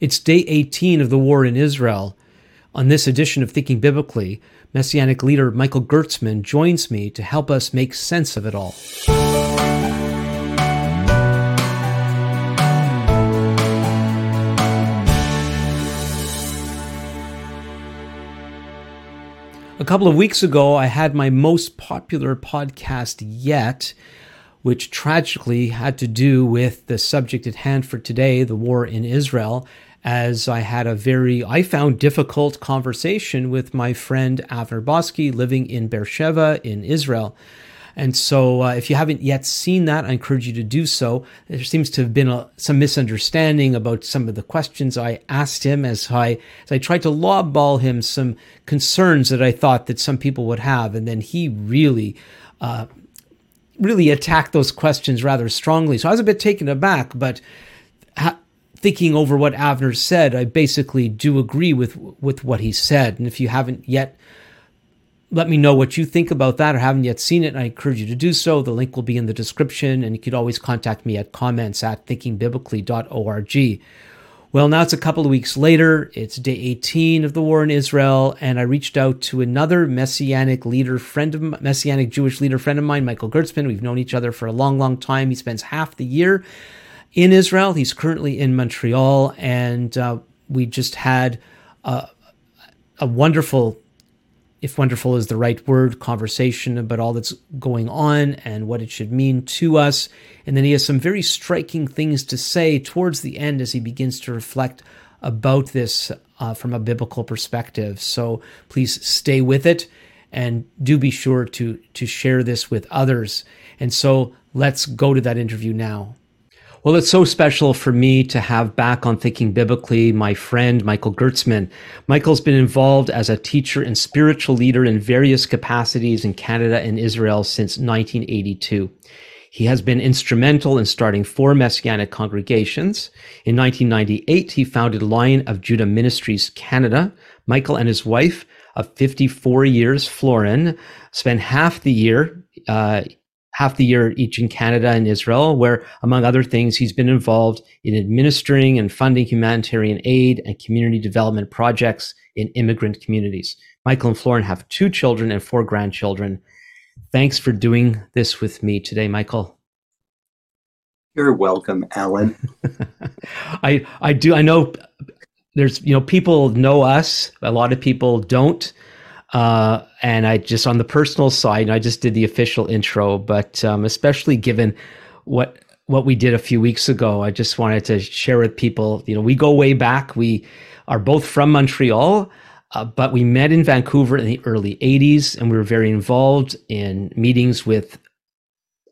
It's day 18 of the war in Israel. On this edition of Thinking Biblically, Messianic leader Michael Gertsman joins me to help us make sense of it all. A couple of weeks ago, I had my most popular podcast yet, which tragically had to do with the subject at hand for today, the war in Israel, as I had a very, I found difficult conversation with my friend Avner Boskey living in Beersheba in Israel. And so, uh, if you haven't yet seen that, I encourage you to do so. There seems to have been a, some misunderstanding about some of the questions I asked him as I as I tried to lobball him some concerns that I thought that some people would have, and then he really. Uh, really attacked those questions rather strongly. So I was a bit taken aback, but thinking over what Avner said, I basically do agree with with what he said. And if you haven't yet let me know what you think about that or haven't yet seen it. I encourage you to do so. The link will be in the description, and you could always contact me at comments at thinkingbiblically.org. Well, now it's a couple of weeks later. It's day 18 of the war in Israel, and I reached out to another messianic leader, friend of messianic Jewish leader, friend of mine, Michael Gertsman. We've known each other for a long, long time. He spends half the year in Israel. He's currently in Montreal, and uh, we just had a, a wonderful if wonderful is the right word, conversation about all that's going on and what it should mean to us. And then he has some very striking things to say towards the end as he begins to reflect about this uh, from a biblical perspective. So please stay with it and do be sure to to share this with others. And so let's go to that interview now. Well, it's so special for me to have back on Thinking Biblically my friend Michael Gertsman. Michael's been involved as a teacher and spiritual leader in various capacities in Canada and Israel since 1982. He has been instrumental in starting four messianic congregations. In 1998, he founded Lion of Judah Ministries Canada. Michael and his wife of 54 years, Florin, spent half the year uh, half the year each in Canada and Israel, where, among other things, he's been involved in administering and funding humanitarian aid and community development projects in immigrant communities. Michael and Florin have two children and four grandchildren. Thanks for doing this with me today, Michael. You're welcome, Alan. I I do I know there's you know people know us, a lot of people don't. Uh, and I just on the personal side, I just did the official intro, but um, especially given what what we did a few weeks ago, I just wanted to share with people. You know, we go way back. We are both from Montreal, uh, but we met in Vancouver in the early '80s, and we were very involved in meetings with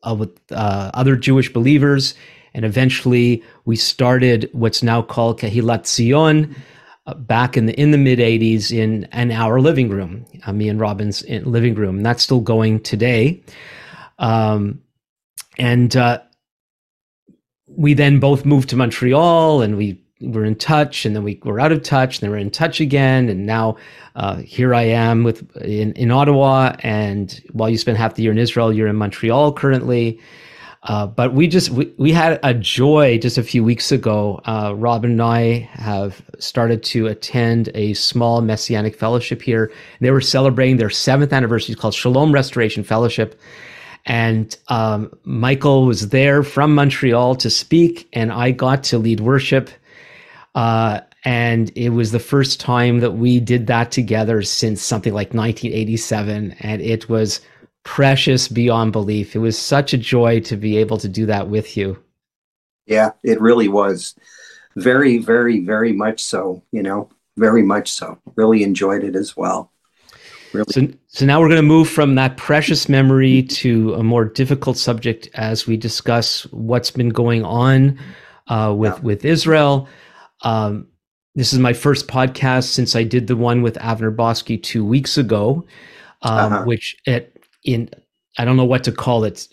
uh, with uh, other Jewish believers. And eventually, we started what's now called Kehilat Zion, back in the in the mid 80s in an our living room uh, me and robin's living room. And that's still going today. Um, and uh, we then both moved to montreal and we were in touch and then we were out of touch and then we're in touch again. And now uh, here i am with in, in ottawa. And while you spent half the year in israel you're in montreal currently uh, but we just we, we had a joy just a few weeks ago. Uh, Robin and I have started to attend a small messianic fellowship here. They were celebrating their seventh anniversary. It's called Shalom Restoration Fellowship, and um, Michael was there from Montreal to speak, and I got to lead worship. Uh, and it was the first time that we did that together since something like 1987, and it was precious beyond belief. It was such a joy to be able to do that with you. Yeah, it really was. Very, very, very much so, you know, very much so. Really enjoyed it as well. Really. So, so now we're going to move from that precious memory to a more difficult subject as we discuss what's been going on uh, with yeah. with Israel. Um, this is my first podcast since I did the one with Avner Boskey two weeks ago, um, uh-huh. which it in I don't know what to call it.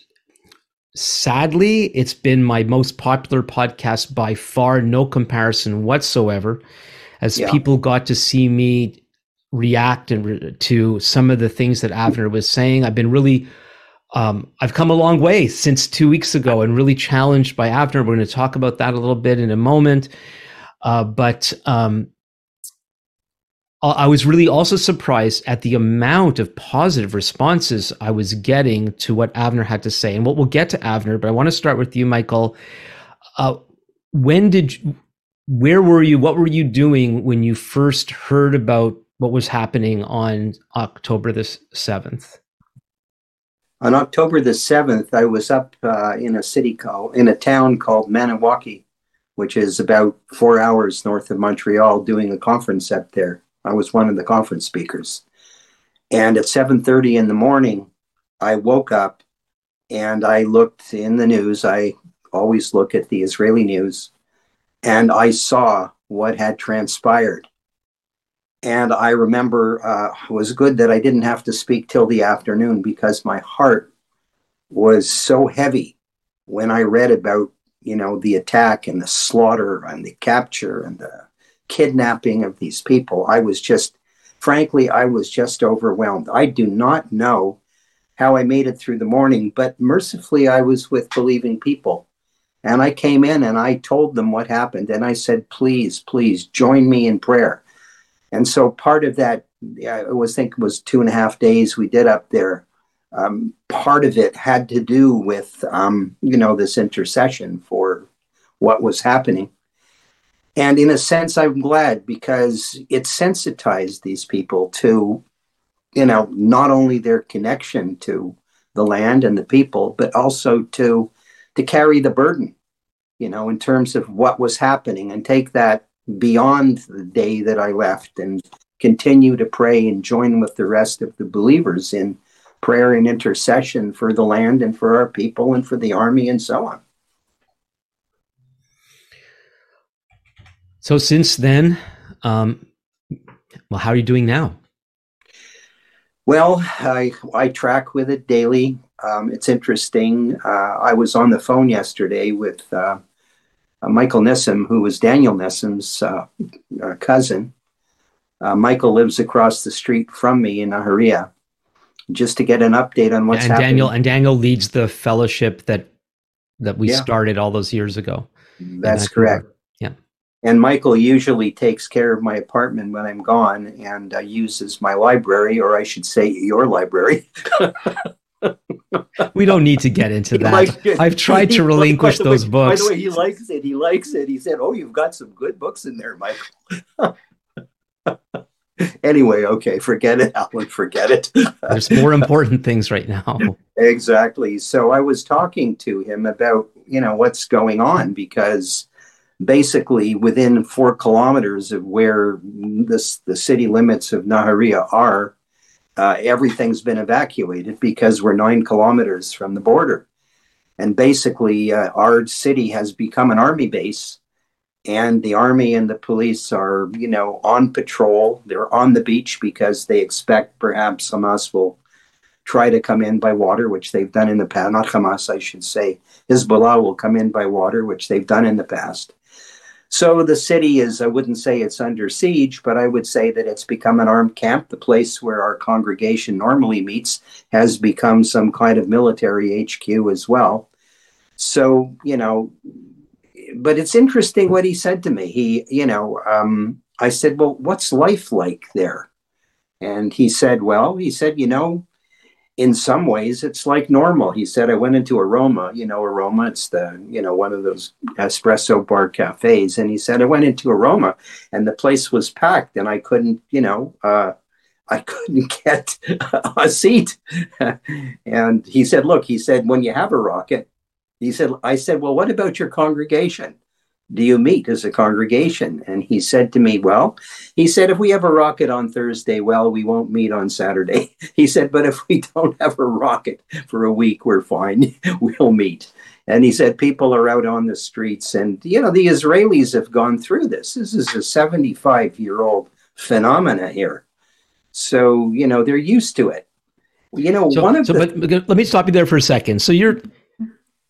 Sadly, it's been my most popular podcast by far, no comparison whatsoever. As yeah. people got to see me react and re- to some of the things that Avner was saying, I've been really, um, I've come a long way since two weeks ago and really challenged by Avner. We're going to talk about that a little bit in a moment. Uh, but um, I was really also surprised at the amount of positive responses I was getting to what Avner had to say. And what we'll get to Avner, but I want to start with you, Michael. Uh, when did where were you? What were you doing when you first heard about what was happening on October the 7th? On October the 7th, I was up uh, in a city called, in a town called Maniwaki, which is about four hours north of Montreal, doing a conference up there. I was one of the conference speakers. And at 7:30 in the morning, I woke up and I looked in the news. I always look at the Israeli news and I saw what had transpired. And I remember uh, it was good that I didn't have to speak till the afternoon because my heart was so heavy when I read about, you know, the attack and the slaughter and the capture and the kidnapping of these people. I was just, frankly, I was just overwhelmed. I do not know how I made it through the morning, but mercifully, I was with believing people. And I came in and I told them what happened. And I said, please, please join me in prayer. And so part of that, I was think it was two and a half days we did up there. Um, part of it had to do with, um, you know, this intercession for what was happening. And in a sense, I'm glad because it sensitized these people to, you know, not only their connection to the land and the people, but also to to carry the burden, you know, in terms of what was happening and take that beyond the day that I left and continue to pray and join with the rest of the believers in prayer and intercession for the land and for our people and for the army and so on. So since then, um, well, how are you doing now? Well, I, I track with it daily. Um, it's interesting. Uh, I was on the phone yesterday with uh, uh, Michael Nissim, who was Daniel Nissim's uh, uh, cousin. Uh, Michael lives across the street from me in Nahariya, just to get an update on what's and happening. Daniel and Daniel leads the fellowship that that we yeah. started all those years ago. That's correct. And Michael usually takes care of my apartment when I'm gone and uh, uses my library, or I should say, your library. we don't need to get into that. I've tried to relinquish those way, books. By the way, he likes it. He likes it. He said, "Oh, you've got some good books in there, Michael." anyway, okay, forget it, Alan. Forget it. There's more important things right now. Exactly. So I was talking to him about you know what's going on because basically within four kilometers of where this, the city limits of Nahariya are, uh, everything's been evacuated because we're nine kilometers from the border. And basically, uh, our city has become an army base, and the army and the police are, you know, on patrol. They're on the beach because they expect perhaps Hamas will try to come in by water, which they've done in the past. Not Hamas, I should say. Hezbollah will come in by water, which they've done in the past. So the city is, I wouldn't say it's under siege, but I would say that it's become an armed camp. The place where our congregation normally meets has become some kind of military HQ as well. So, you know, but it's interesting what he said to me. He, you know, um, I said, well, what's life like there? And he said, well, he said, you know, in some ways it's like normal. He said i went into aroma you know aroma it's the you know one of those espresso bar cafes and he said i went into aroma and the place was packed and i couldn't you know uh, i couldn't get a seat. And he said look he said when you have a rocket he said i said well what about your congregation do you meet as a congregation? And he said to me, Well, he said, if we have a rocket on Thursday, well, we won't meet on Saturday. He said, But if we don't have a rocket for a week, we're fine. we'll meet. And he said, People are out on the streets. And, you know, the Israelis have gone through this. This is a 75 year old phenomena here. So, you know, they're used to it. You know, so, one of so, the. But, let me stop you there for a second. So you're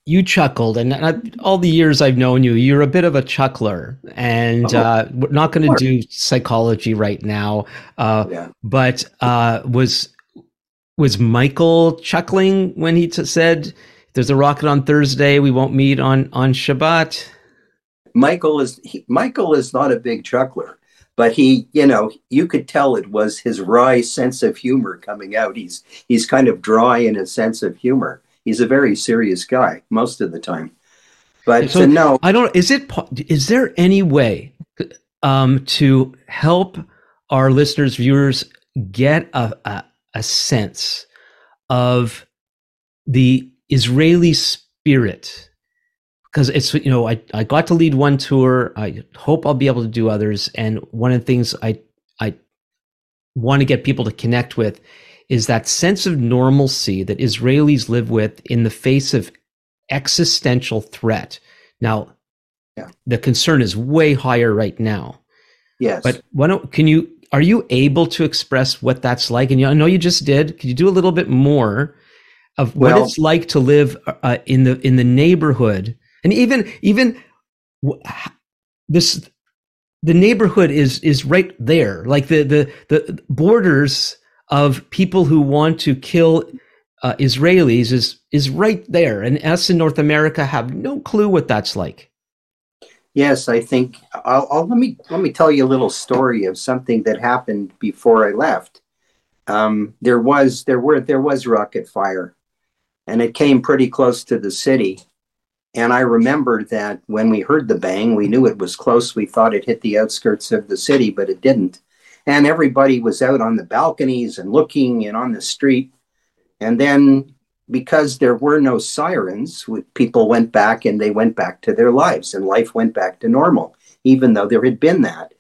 you chuckled, and I, all the years I've known you, you're a bit of a chuckler. And oh, uh, we're not going to do psychology right now. Uh, yeah. But uh, was was Michael chuckling when he t- said, "There's a rocket on Thursday. We won't meet on on Shabbat"? Michael is he, Michael is not a big chuckler, but he, you know, you could tell it was his wry sense of humor coming out. He's he's kind of dry in his sense of humor. He's a very serious guy most of the time. But so, no, I don't. Is it? Is there any way um, to help our listeners, viewers, get a, a, a sense of the Israeli spirit? Because it's you know I, I got to lead one tour. I hope I'll be able to do others. And one of the things I I want to get people to connect with is that sense of normalcy that Israelis live with in the face of existential threat. Now, yeah. the concern is way higher right now. Yes. But why don't can you are you able to express what that's like? And I know you just did. Could you do a little bit more of what well, it's like to live uh, in the in the neighborhood, and even even this the neighborhood is is right there, like the the the borders of people who want to kill uh, Israelis is is right there, and us in North America have no clue what that's like. Yes, I think I'll, I'll, let me let me tell you a little story of something that happened before I left. Um, there was there were there was rocket fire, and it came pretty close to the city. And I remember that when we heard the bang, we knew it was close. We thought it hit the outskirts of the city, but it didn't. And everybody was out on the balconies and looking and on the street. And then because there were no sirens, people went back and they went back to their lives and life went back to normal, even though there had been that.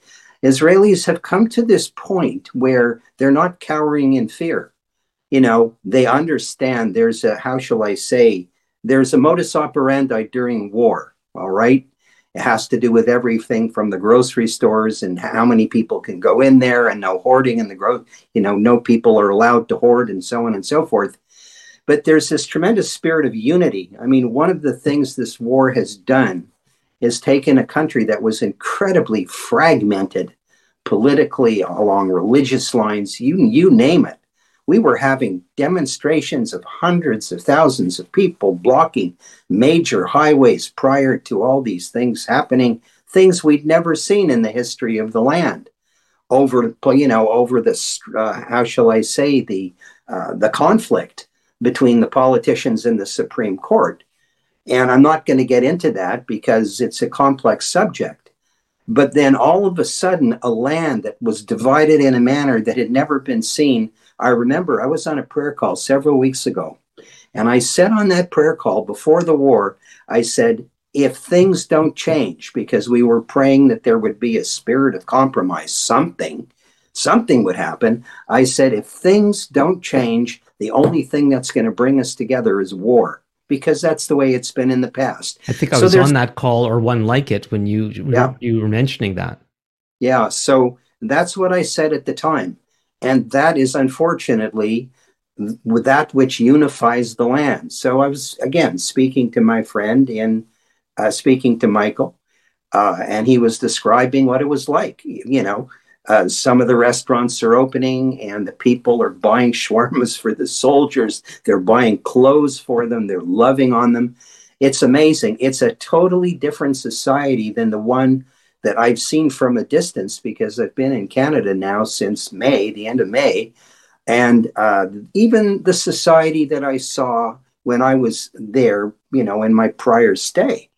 Israelis have come to this point where they're not cowering in fear. You know, they understand there's a, how shall I say, there's a modus operandi during war, all right? It has to do with everything from the grocery stores and how many people can go in there and no hoarding in the growth, you know, no people are allowed to hoard and so on and so forth. But there's this tremendous spirit of unity. I mean, one of the things this war has done is taken a country that was incredibly fragmented politically along religious lines, you, you name it. We were having demonstrations of hundreds of thousands of people blocking major highways prior to all these things happening, things we'd never seen in the history of the land. Over, you know, over this, uh, how shall I say, the uh, the conflict between the politicians and the Supreme Court. And I'm not going to get into that because it's a complex subject. But then all of a sudden, a land that was divided in a manner that had never been seen. I remember I was on a prayer call several weeks ago, and I said on that prayer call before the war, I said, if things don't change, because we were praying that there would be a spirit of compromise, something, something would happen. I said, if things don't change, the only thing that's going to bring us together is war because that's the way it's been in the past. I think I so was on that call or one like it when you yeah. you were mentioning that. Yeah, so that's what I said at the time. And that is unfortunately that which unifies the land. So I was again speaking to my friend and uh, speaking to Michael, uh, and he was describing what it was like. You know, uh, some of the restaurants are opening and the people are buying shawarmas for the soldiers. They're buying clothes for them. They're loving on them. It's amazing. It's a totally different society than the one that I've seen from a distance because I've been in Canada now since May, the end of May. And uh, even the society that I saw when I was there, you know, in my prior stay,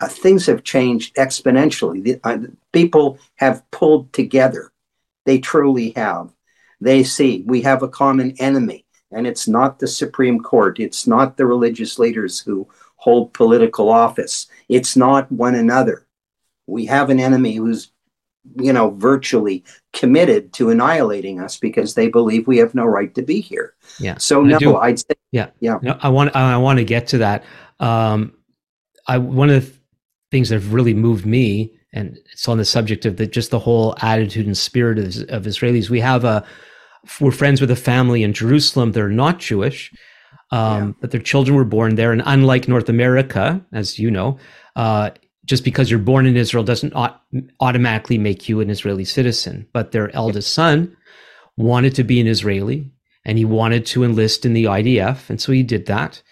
uh, things have changed exponentially. The, uh, people have pulled together. They truly have. They see we have a common enemy, and it's not the Supreme Court. It's not the religious leaders who hold political office. It's not one another. We have an enemy who's, you know, virtually committed to annihilating us because they believe we have no right to be here. Yeah. So no, do, I'd say. Yeah. Yeah. No, I want. I want to get to that. Um, I one of the things that have really moved me, and it's on the subject of the just the whole attitude and spirit of, of Israelis. We have a we're friends with a family in Jerusalem. They're not Jewish, um, yeah. but their children were born there. And unlike North America, as you know, uh, just because you're born in Israel doesn't automatically make you an Israeli citizen. But their eldest son wanted to be an Israeli, and he wanted to enlist in the IDF, and so he did that.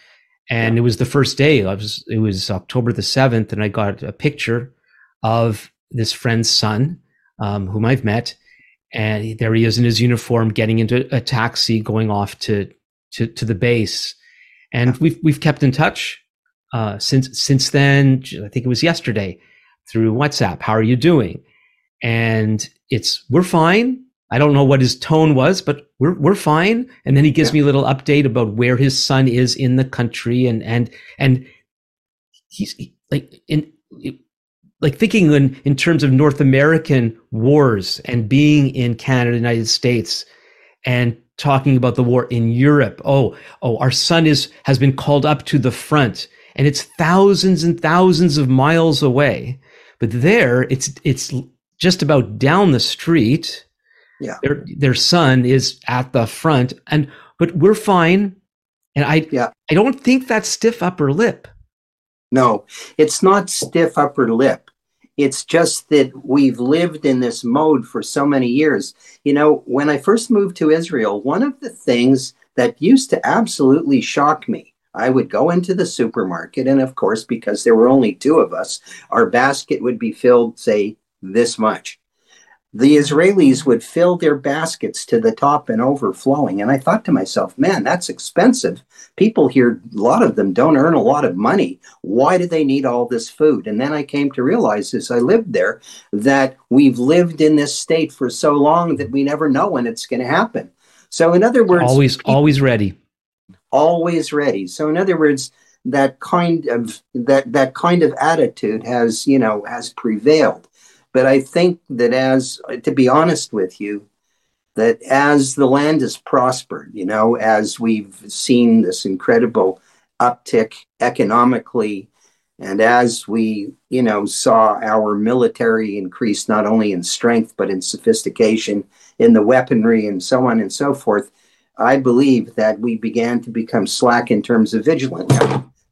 And yeah. it was the first day. I was it was October the seventh, and I got a picture of this friend's son, um, whom I've met, and there he is in his uniform, getting into a taxi, going off to to, to the base, and we've we've kept in touch uh, since since then. I think it was yesterday through WhatsApp. How are you doing? And it's we're fine. I don't know what his tone was, but we're we're fine. And then he gives yeah. me a little update about where his son is in the country, and and and he's like in like thinking in in terms of North American wars and being in Canada, United States, and talking about the war in Europe. Oh, oh, our son is has been called up to the front, and it's thousands and thousands of miles away. But there, it's it's just about down the street yeah. Their their son is at the front and but we're fine. And I yeah. I don't think that's stiff upper lip. No, it's not stiff upper lip. It's just that we've lived in this mode for so many years. You know, when I first moved to Israel, one of the things that used to absolutely shock me, I would go into the supermarket, and of course, because there were only two of us, our basket would be filled, say, this much the Israelis would fill their baskets to the top and overflowing. And I thought to myself, man, that's expensive. People here, a lot of them don't earn a lot of money. Why do they need all this food? And then I came to realize as I lived there that we've lived in this state for so long that we never know when it's going to happen. So, in other words, always, people, always ready. Always ready. So, in other words, that kind of that that kind of attitude has you know has prevailed but I think that as, to be honest with you, that as the land has prospered, you know, as we've seen this incredible uptick economically, and as we, you know, saw our military increase not only in strength, but in sophistication, in the weaponry, and so on and so forth, I believe that we began to become slack in terms of vigilance.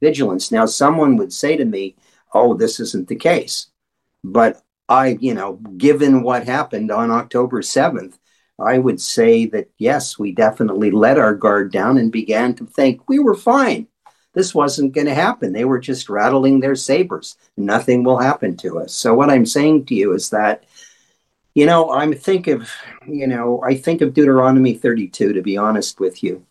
Vigilance. Now, someone would say to me, "Oh, this isn't the case," but I, you know, given what happened on October 7th, I would say that yes, we definitely let our guard down and began to think we were fine. This wasn't going to happen. They were just rattling their sabers. Nothing will happen to us. So what I'm saying to you is that, you know, I'm think of, you know, I think of Deuteronomy 32 to be honest with you,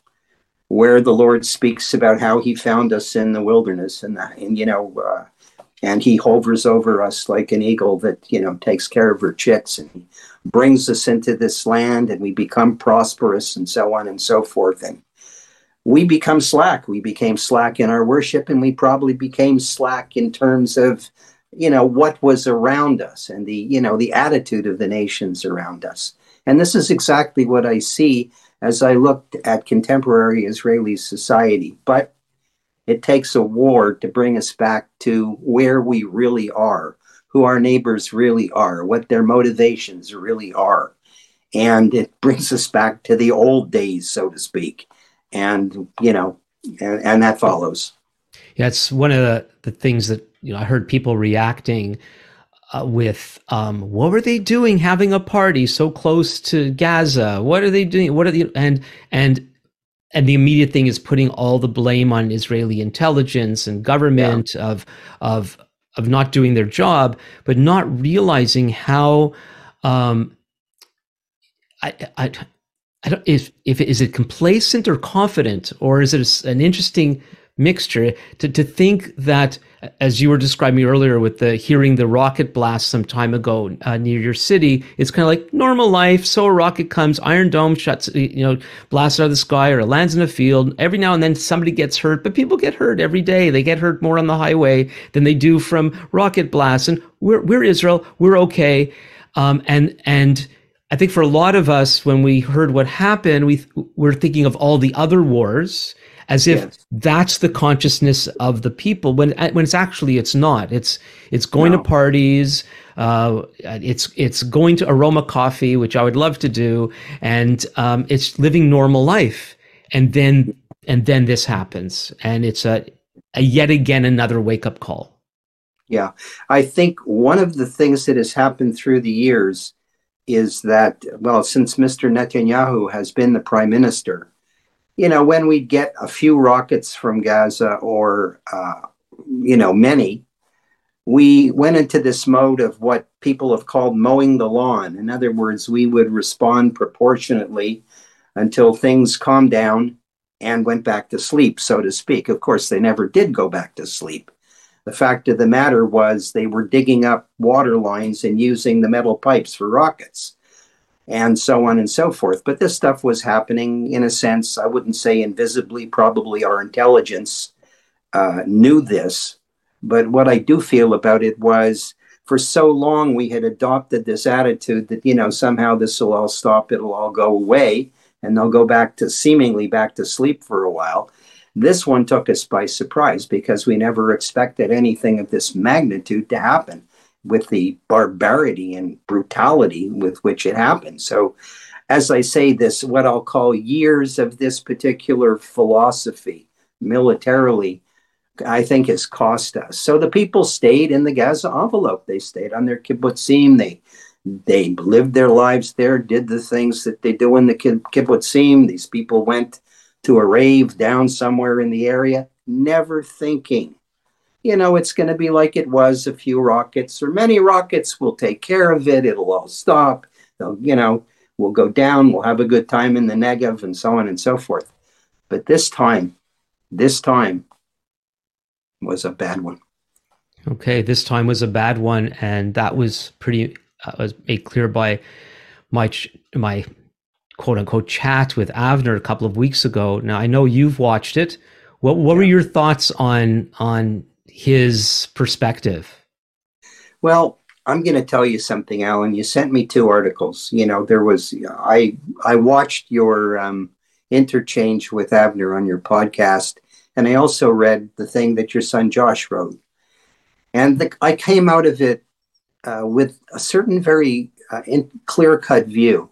where the Lord speaks about how He found us in the wilderness and, and you know, uh, and he hovers over us like an eagle that you know takes care of her chicks and he brings us into this land and we become prosperous and so on and so forth. And we become slack. We became slack in our worship and we probably became slack in terms of you know what was around us and the you know the attitude of the nations around us and this is exactly what i see as i looked at contemporary israeli society but it takes a war to bring us back to where we really are, who our neighbors really are, what their motivations really are. And it brings us back to the old days, so to speak. And, you know, and, and that follows. Yeah, it's one of the, the things that, you know, I heard people reacting uh, with um, what were they doing having a party so close to Gaza? What are they doing? What are the and and and the immediate thing is putting all the blame on Israeli intelligence and government yeah. of of of not doing their job, but not realizing how um, I, I, I don't if if is it complacent or confident or is it an interesting mixture to to think that as you were describing earlier with the hearing the rocket blast some time ago uh, near your city, it's kind of like normal life. So a rocket comes, Iron Dome shuts, you know, blasts out of the sky or it lands in a field. Every now and then somebody gets hurt, but people get hurt every day. They get hurt more on the highway than they do from rocket blasts. And we're, we're Israel. We're okay. Um, and, and, I think for a lot of us, when we heard what happened, we we're thinking of all the other wars as if yes. that's the consciousness of the people when when it's actually it's not it's it's going no. to parties uh, it's it's going to aroma coffee which i would love to do and um, it's living normal life and then and then this happens and it's a, a yet again another wake up call yeah i think one of the things that has happened through the years is that well since mr netanyahu has been the prime minister you know, when we get a few rockets from Gaza or, uh, you know, many, we went into this mode of what people have called mowing the lawn. In other words, we would respond proportionately until things calmed down and went back to sleep, so to speak. Of course, they never did go back to sleep. The fact of the matter was they were digging up water lines and using the metal pipes for rockets and so on and so forth. But this stuff was happening in a sense, I wouldn't say invisibly, probably our intelligence uh, knew this. But what I do feel about it was for so long we had adopted this attitude that, you know, somehow this will all stop, it'll all go away, and they'll go back to seemingly back to sleep for a while. This one took us by surprise because we never expected anything of this magnitude to happen with the barbarity and brutality with which it happened. So, as I say this, what I'll call years of this particular philosophy militarily, I think has cost us. So the people stayed in the Gaza envelope. They stayed on their kibbutzim. They they lived their lives there, did the things that they do in the kibbutzim. These people went to a rave down somewhere in the area, never thinking you know, it's going to be like it was a few rockets or many rockets. We'll take care of it. It'll all stop. They'll, you know, we'll go down. We'll have a good time in the Negev and so on and so forth. But this time, this time was a bad one. Okay, this time was a bad one, and that was pretty uh, was made clear by my ch- my quote unquote chat with Avner a couple of weeks ago. Now I know you've watched it. What what yeah. were your thoughts on on his perspective? Well, I'm going to tell you something, Alan. You sent me two articles. You know, there was I I watched your um, interchange with Avner on your podcast, and I also read the thing that your son Josh wrote, and the, I came out of it uh, with a certain very uh, clear cut view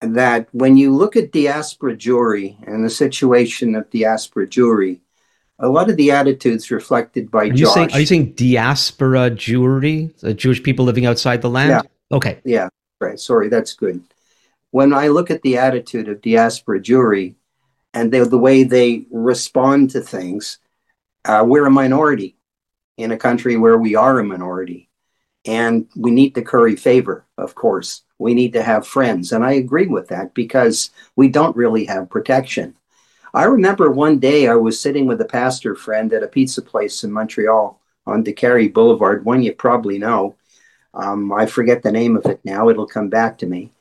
that when you look at diaspora Jewry and the situation of diaspora Jewry, a lot of the attitudes reflected by are Josh. You saying, are you saying diaspora Jewry, the Jewish people living outside the land? Yeah. Okay. Yeah, right. Sorry, that's good. When I look at the attitude of diaspora Jewry and the, the way they respond to things, uh, we're a minority in a country where we are a minority. And we need to curry favor, of course. We need to have friends. And I agree with that because we don't really have protection. I remember one day I was sitting with a pastor friend at a pizza place in Montreal on Décarie Boulevard, one you probably know. Um, I forget the name of it now, it'll come back to me.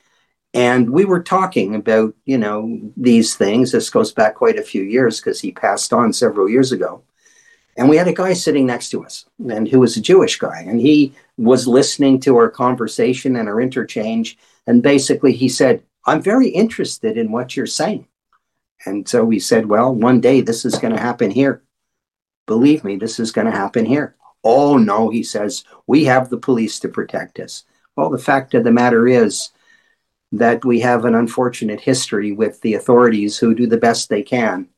And we were talking about, you know, these things. This goes back quite a few years because he passed on several years ago. And we had a guy sitting next to us, and who was a Jewish guy, and he was listening to our conversation and our interchange. And basically, he said, "I'm very interested in what you're saying." And so we said, well, one day this is going to happen here. Believe me, this is going to happen here. Oh, no, he says, we have the police to protect us. Well, the fact of the matter is that we have an unfortunate history with the authorities who do the best they can.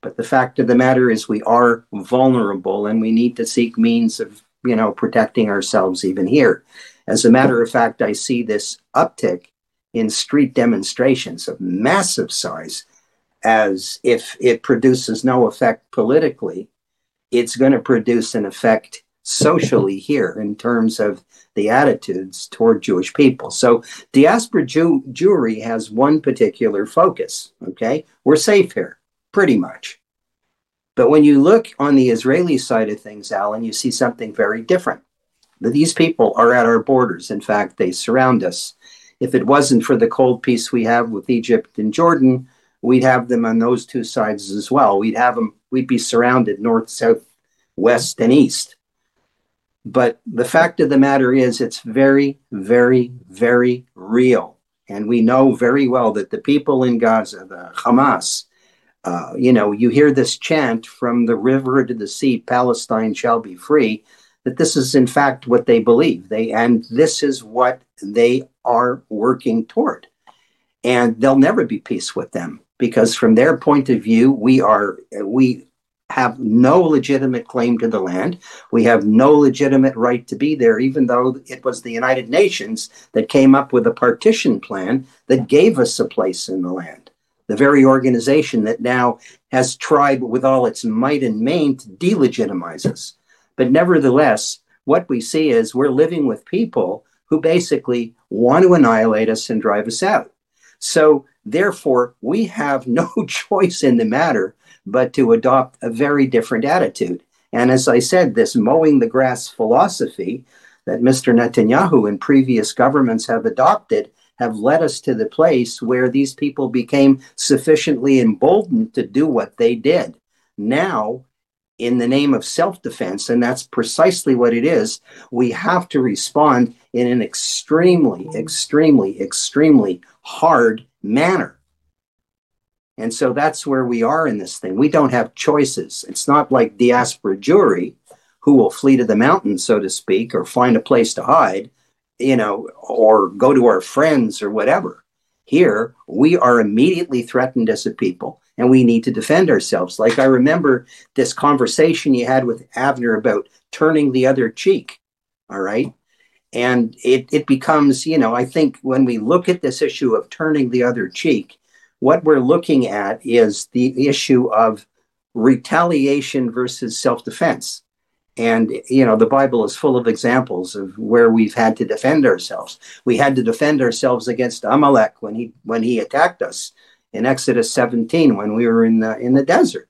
But the fact of the matter is we are vulnerable and we need to seek means of, you know, protecting ourselves even here. As a matter of fact, I see this uptick in street demonstrations of massive size as if it produces no effect politically, it's going to produce an effect socially here in terms of the attitudes toward Jewish people. So diaspora Jew- Jewry has one particular focus. Okay, we're safe here, pretty much. But when you look on the Israeli side of things, Alan, you see something very different. These people are at our borders. In fact, they surround us. If it wasn't for the cold peace we have with Egypt and Jordan, we'd have them on those two sides as well. We'd have them, we'd be surrounded north, south, west, and east. But the fact of the matter is, it's very, very, very real. And we know very well that the people in Gaza, the Hamas, uh, you know, you hear this chant from the river to the sea, Palestine shall be free, that this is in fact what they believe. They and this is what they are working toward. And there'll never be peace with them because from their point of view, we are we have no legitimate claim to the land. We have no legitimate right to be there, even though it was the United Nations that came up with a partition plan that gave us a place in the land. The very organization that now has tried with all its might and main to delegitimize us. But nevertheless, what we see is we're living with people who basically want to annihilate us and drive us out. So, therefore, we have no choice in the matter but to adopt a very different attitude. And as I said, this mowing the grass philosophy that Mr. Netanyahu and previous governments have adopted have led us to the place where these people became sufficiently emboldened to do what they did. Now, in the name of self defense, and that's precisely what it is, we have to respond in an extremely, extremely, extremely hard manner. And so that's where we are in this thing. We don't have choices. It's not like diaspora Jewry, who will flee to the mountains, so to speak, or find a place to hide, you know, or go to our friends or whatever. Here, we are immediately threatened as a people and we need to defend ourselves. Like I remember this conversation you had with Avner about turning the other cheek. All right. And it, it becomes, you know, I think when we look at this issue of turning the other cheek, what we're looking at is the issue of retaliation versus self defense. And, you know, the Bible is full of examples of where we've had to defend ourselves. We had to defend ourselves against Amalek when he when he attacked us in Exodus 17 when we were in the in the desert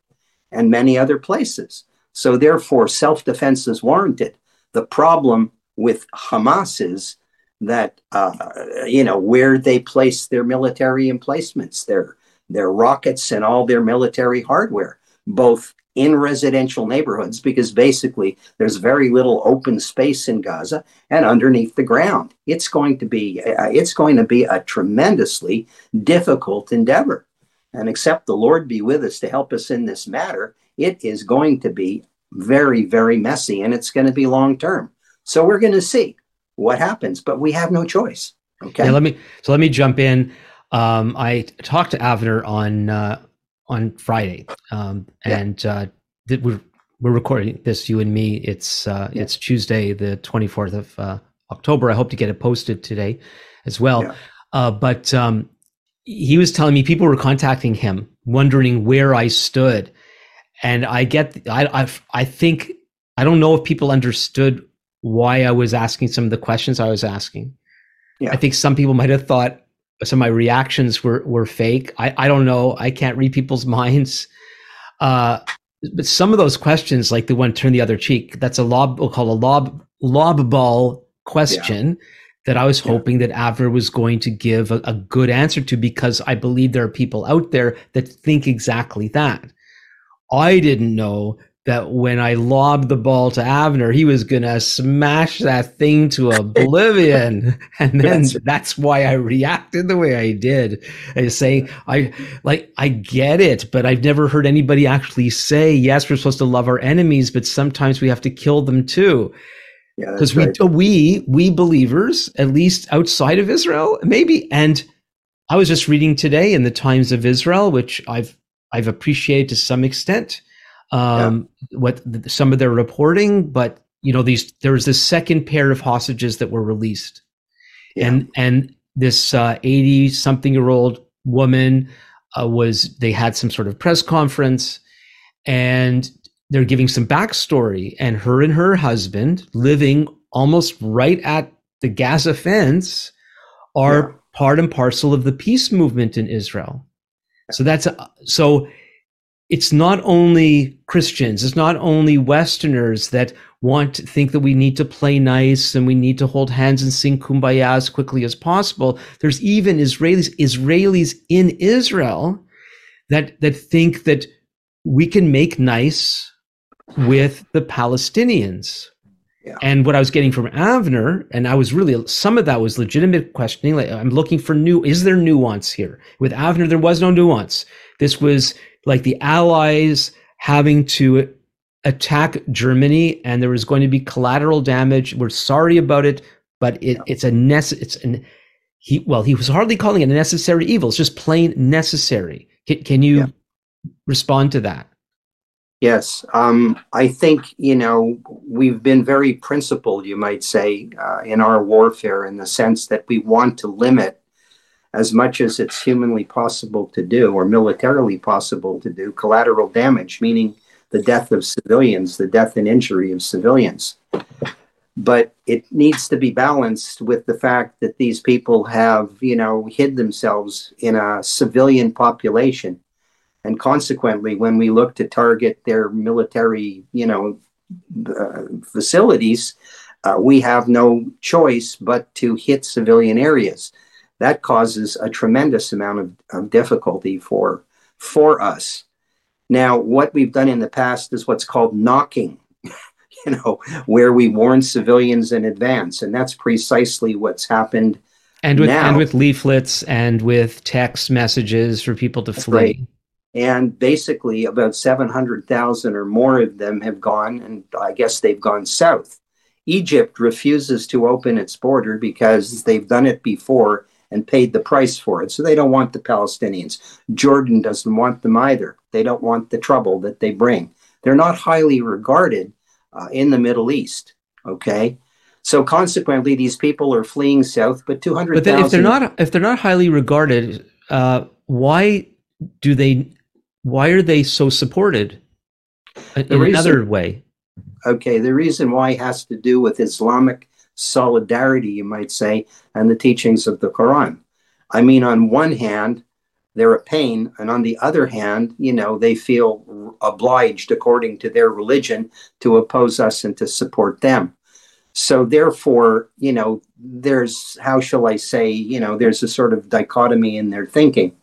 and many other places. So therefore self-defense is warranted. The problem with Hamas is that uh, you know where they place their military emplacements, their their rockets and all their military hardware, both in residential neighborhoods, because basically there's very little open space in Gaza and underneath the ground. It's going to be uh, it's going to be a tremendously difficult endeavor. And except the Lord be with us to help us in this matter, it is going to be very, very messy and it's going to be long term. So we're going to see what happens, but we have no choice. Okay. Yeah, let me so let me jump in. Um, I talked to Avner on uh, on Friday, um, yeah. and uh, th- we're we're recording this. You and me. It's uh, yeah. it's Tuesday, the twenty fourth of uh, October. I hope to get it posted today as well. Yeah. Uh, but um, he was telling me people were contacting him, wondering where I stood, and I get. I I, I think I don't know if people understood why I was asking some of the questions I was asking. Yeah. I think some people might have thought some of my reactions were were fake. I, I don't know. I can't read people's minds. Uh, but some of those questions, like the one turn the other cheek, that's a lob we'll call a lob lob ball question yeah. that I was hoping yeah. that Avner was going to give a, a good answer to because I believe there are people out there that think exactly that. I didn't know that when I lobbed the ball to Avner, he was going to smash that thing to oblivion. and then that's, that's, why I reacted the way I did. I say, I like, I get it, but I've never heard anybody actually say, yes, we're supposed to love our enemies, but sometimes we have to kill them too. Because yeah, we, right. we, we believers, at least outside of Israel, maybe. And I was just reading today in the Times of Israel, which I've, I've appreciated to some extent um, yeah. what some of their reporting, but you know, these there was this second pair of hostages that were released, yeah. and and this eighty uh, something year old woman uh, was they had some sort of press conference, and they're giving some backstory, and her and her husband living almost right at the Gaza fence are yeah. part and parcel of the peace movement in Israel. So that's a, so it's not only Christians, it's not only Westerners that want to think that we need to play nice and we need to hold hands and sing kumbaya as quickly as possible. There's even Israelis, Israelis in Israel that, that think that we can make nice with the Palestinians. Yeah. And what I was getting from Avner, and I was really some of that was legitimate questioning. Like I'm looking for new. Is there nuance here? With Avner, there was no nuance. This was like the Allies having to attack Germany, and there was going to be collateral damage. We're sorry about it, but it, it's a nece- It's an he. Well, he was hardly calling it a necessary evil. It's just plain necessary. Can, can you yeah. respond to that? Yes, um, I think you know we've been very principled, you might say, uh, in our warfare, in the sense that we want to limit as much as it's humanly possible to do or militarily possible to do collateral damage, meaning the death of civilians, the death and injury of civilians. but it needs to be balanced with the fact that these people have, you know, hid themselves in a civilian population. And consequently, when we look to target their military, you know, uh, facilities, uh, we have no choice but to hit civilian areas. That causes a tremendous amount of, of difficulty for for us. Now, what we've done in the past is what's called knocking you know, where we warn civilians in advance. And that's precisely what's happened. And with now. and with leaflets and with text messages for people to flee. Right. And basically, about 700,000 or more of them have gone, and I guess they've gone south. Egypt refuses to open its border because they've done it before and paid the price for it. So they don't want the Palestinians. Jordan doesn't want them either. They don't want the trouble that they bring. They're not highly regarded uh, in the Middle East. Okay, so consequently, these people are fleeing south. But two hundred. But then if they're not if they're not highly regarded, uh, why do they? Why are they so supported? In reason, another way. Okay, the reason why has to do with Islamic solidarity, you might say, and the teachings of the Quran. I mean, on one hand, they're a pain. And on the other hand, you know, they feel obliged, according to their religion, to oppose us and to support them. So therefore, you know, there's, how shall I say, you know, there's a sort of dichotomy in their thinking.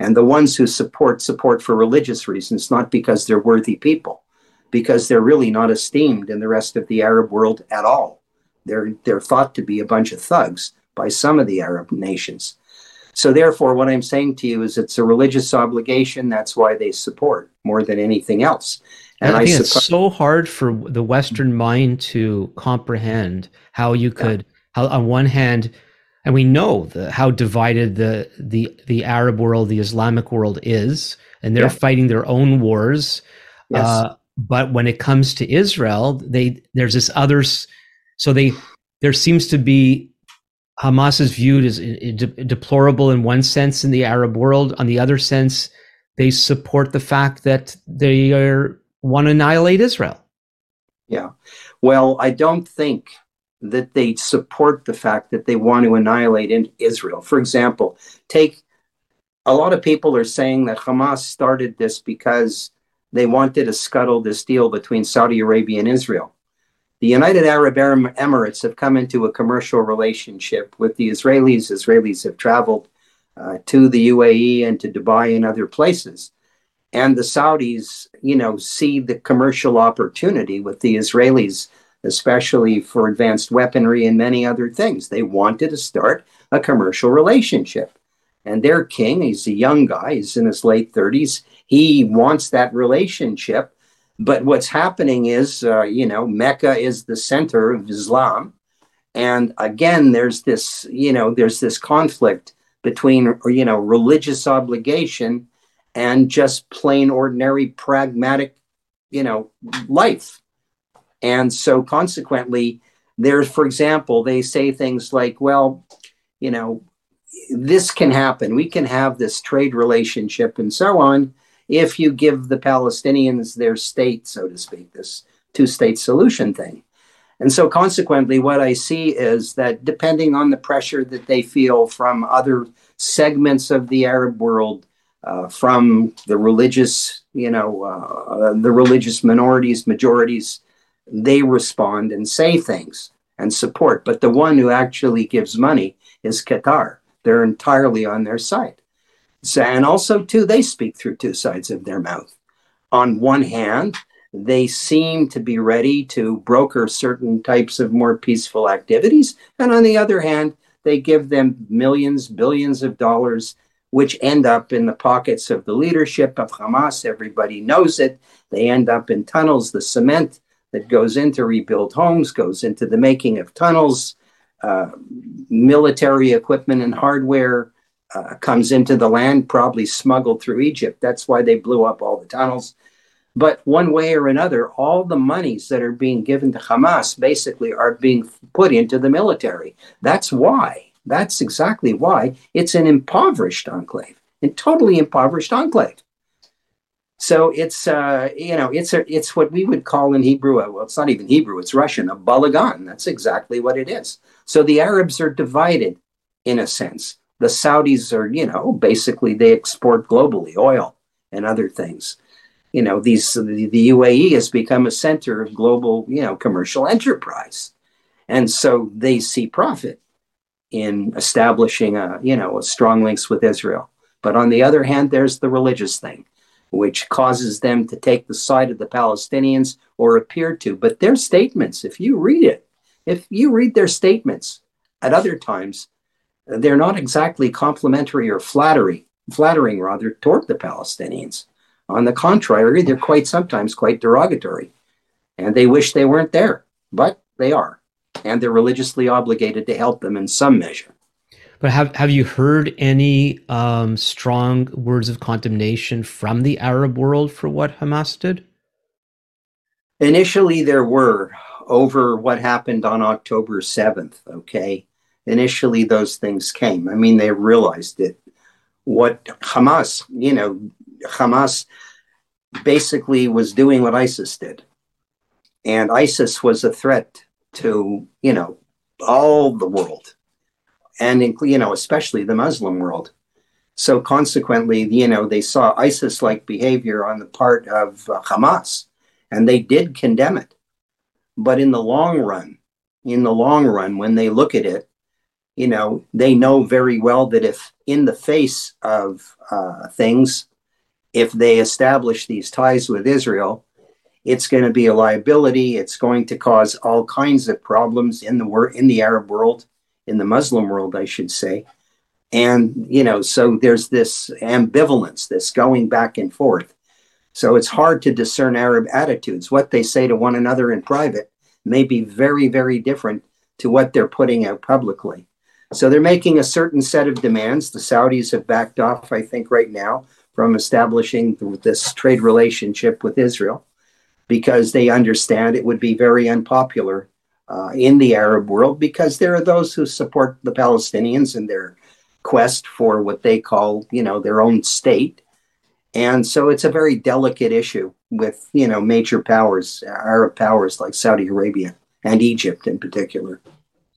And the ones who support, support for religious reasons, not because they're worthy people, because they're really not esteemed in the rest of the Arab world at all. They're, they're thought to be a bunch of thugs by some of the Arab nations. So, therefore, what I'm saying to you is it's a religious obligation. That's why they support more than anything else. And I, I think it's so hard for the Western mind to comprehend how you could, yeah. how on one hand, and we know the, how divided the the the Arab world, the Islamic world is, and they're yeah. fighting their own wars. Yes. Uh, but when it comes to Israel, they there's this others. So they there seems to be Hamas is viewed as eh, eh, deplorable in one sense in the Arab world. On the other sense, they support the fact that they are, want to annihilate Israel. Yeah. Well, I don't think that they support the fact that they want to annihilate Israel. For example, take a lot of people are saying that Hamas started this because they wanted to scuttle this deal between Saudi Arabia and Israel. The United Arab Emirates have come into a commercial relationship with the Israelis. Israelis have traveled uh, to the UAE and to Dubai and other places. And the Saudis, you know, see the commercial opportunity with the Israelis, especially for advanced weaponry and many other things. They wanted to start a commercial relationship. And their king, he's a young guy, he's in his late 30s. He wants that relationship but what's happening is, uh, you know, Mecca is the center of Islam. And again, there's this, you know, there's this conflict between, you know, religious obligation and just plain ordinary pragmatic, you know, life. And so consequently, there's, for example, they say things like, well, you know, this can happen. We can have this trade relationship and so on if you give the Palestinians their state, so to speak, this two state solution thing. And so, consequently, what I see is that depending on the pressure that they feel from other segments of the Arab world, uh, from the religious, you know, uh, the religious minorities, majorities, they respond and say things and support. But the one who actually gives money is Qatar. They're entirely on their side. And also, too, they speak through two sides of their mouth. On one hand, they seem to be ready to broker certain types of more peaceful activities. And on the other hand, they give them millions, billions of dollars, which end up in the pockets of the leadership of Hamas. Everybody knows it. They end up in tunnels. The cement that goes into rebuild homes goes into the making of tunnels, uh, military equipment and hardware uh, comes into the land, probably smuggled through Egypt. That's why they blew up all the tunnels. But one way or another, all the monies that are being given to Hamas basically are being put into the military. That's why. That's exactly why it's an impoverished enclave, a totally impoverished enclave. So it's uh, you know it's a, it's what we would call in Hebrew. Uh, well, it's not even Hebrew; it's Russian. A balagan. That's exactly what it is. So the Arabs are divided, in a sense. The Saudis are, you know, basically they export globally oil and other things. You know, these the, the UAE has become a center of global, you know, commercial enterprise, and so they see profit in establishing a, you know, a strong links with Israel. But on the other hand, there's the religious thing which causes them to take the side of the Palestinians or appear to. But their statements, if you read it, if you read their statements at other times, they're not exactly complimentary or flattery, flattering rather toward the Palestinians. On the contrary, they're quite sometimes quite derogatory. And they wish they weren't there, but they are. And they're religiously obligated to help them in some measure. But have have you heard any um, strong words of condemnation from the Arab world for what Hamas did? Initially, there were over what happened on October 7th. Okay. Initially, those things came. I mean, they realized it. What Hamas, you know, Hamas basically was doing what ISIS did. And ISIS was a threat to, you know, all the world and you know especially the Muslim world. So consequently, you know they saw ISIS-like behavior on the part of uh, Hamas, and they did condemn it. But in the long run, in the long run, when they look at it, you know they know very well that if in the face of uh, things, if they establish these ties with Israel, it's going to be a liability. It's going to cause all kinds of problems in the wor- in the Arab world in the Muslim world, I should say. And, you know, so there's this ambivalence, this going back and forth. So it's hard to discern Arab attitudes. What they say to one another in private may be very, very different to what they're putting out publicly. So they're making a certain set of demands. The Saudis have backed off, I think, right now from establishing this trade relationship with Israel because they understand it would be very unpopular uh, in the Arab world because there are those who support the Palestinians in their quest for what they call, you know, their own state. And so it's a very delicate issue with, you know, major powers, Arab powers like Saudi Arabia and Egypt in particular.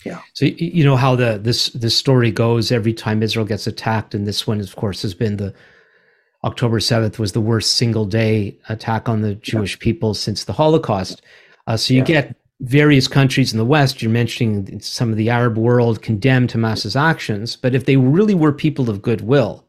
Yeah. So you know how the this this story goes every time Israel gets attacked, and this one, of course, has been the October seventh was the worst single day attack on the Jewish yeah. people since the Holocaust. Uh, so you yeah. get various countries in the West, you're mentioning some of the Arab world condemned Hamas's actions, but if they really were people of goodwill,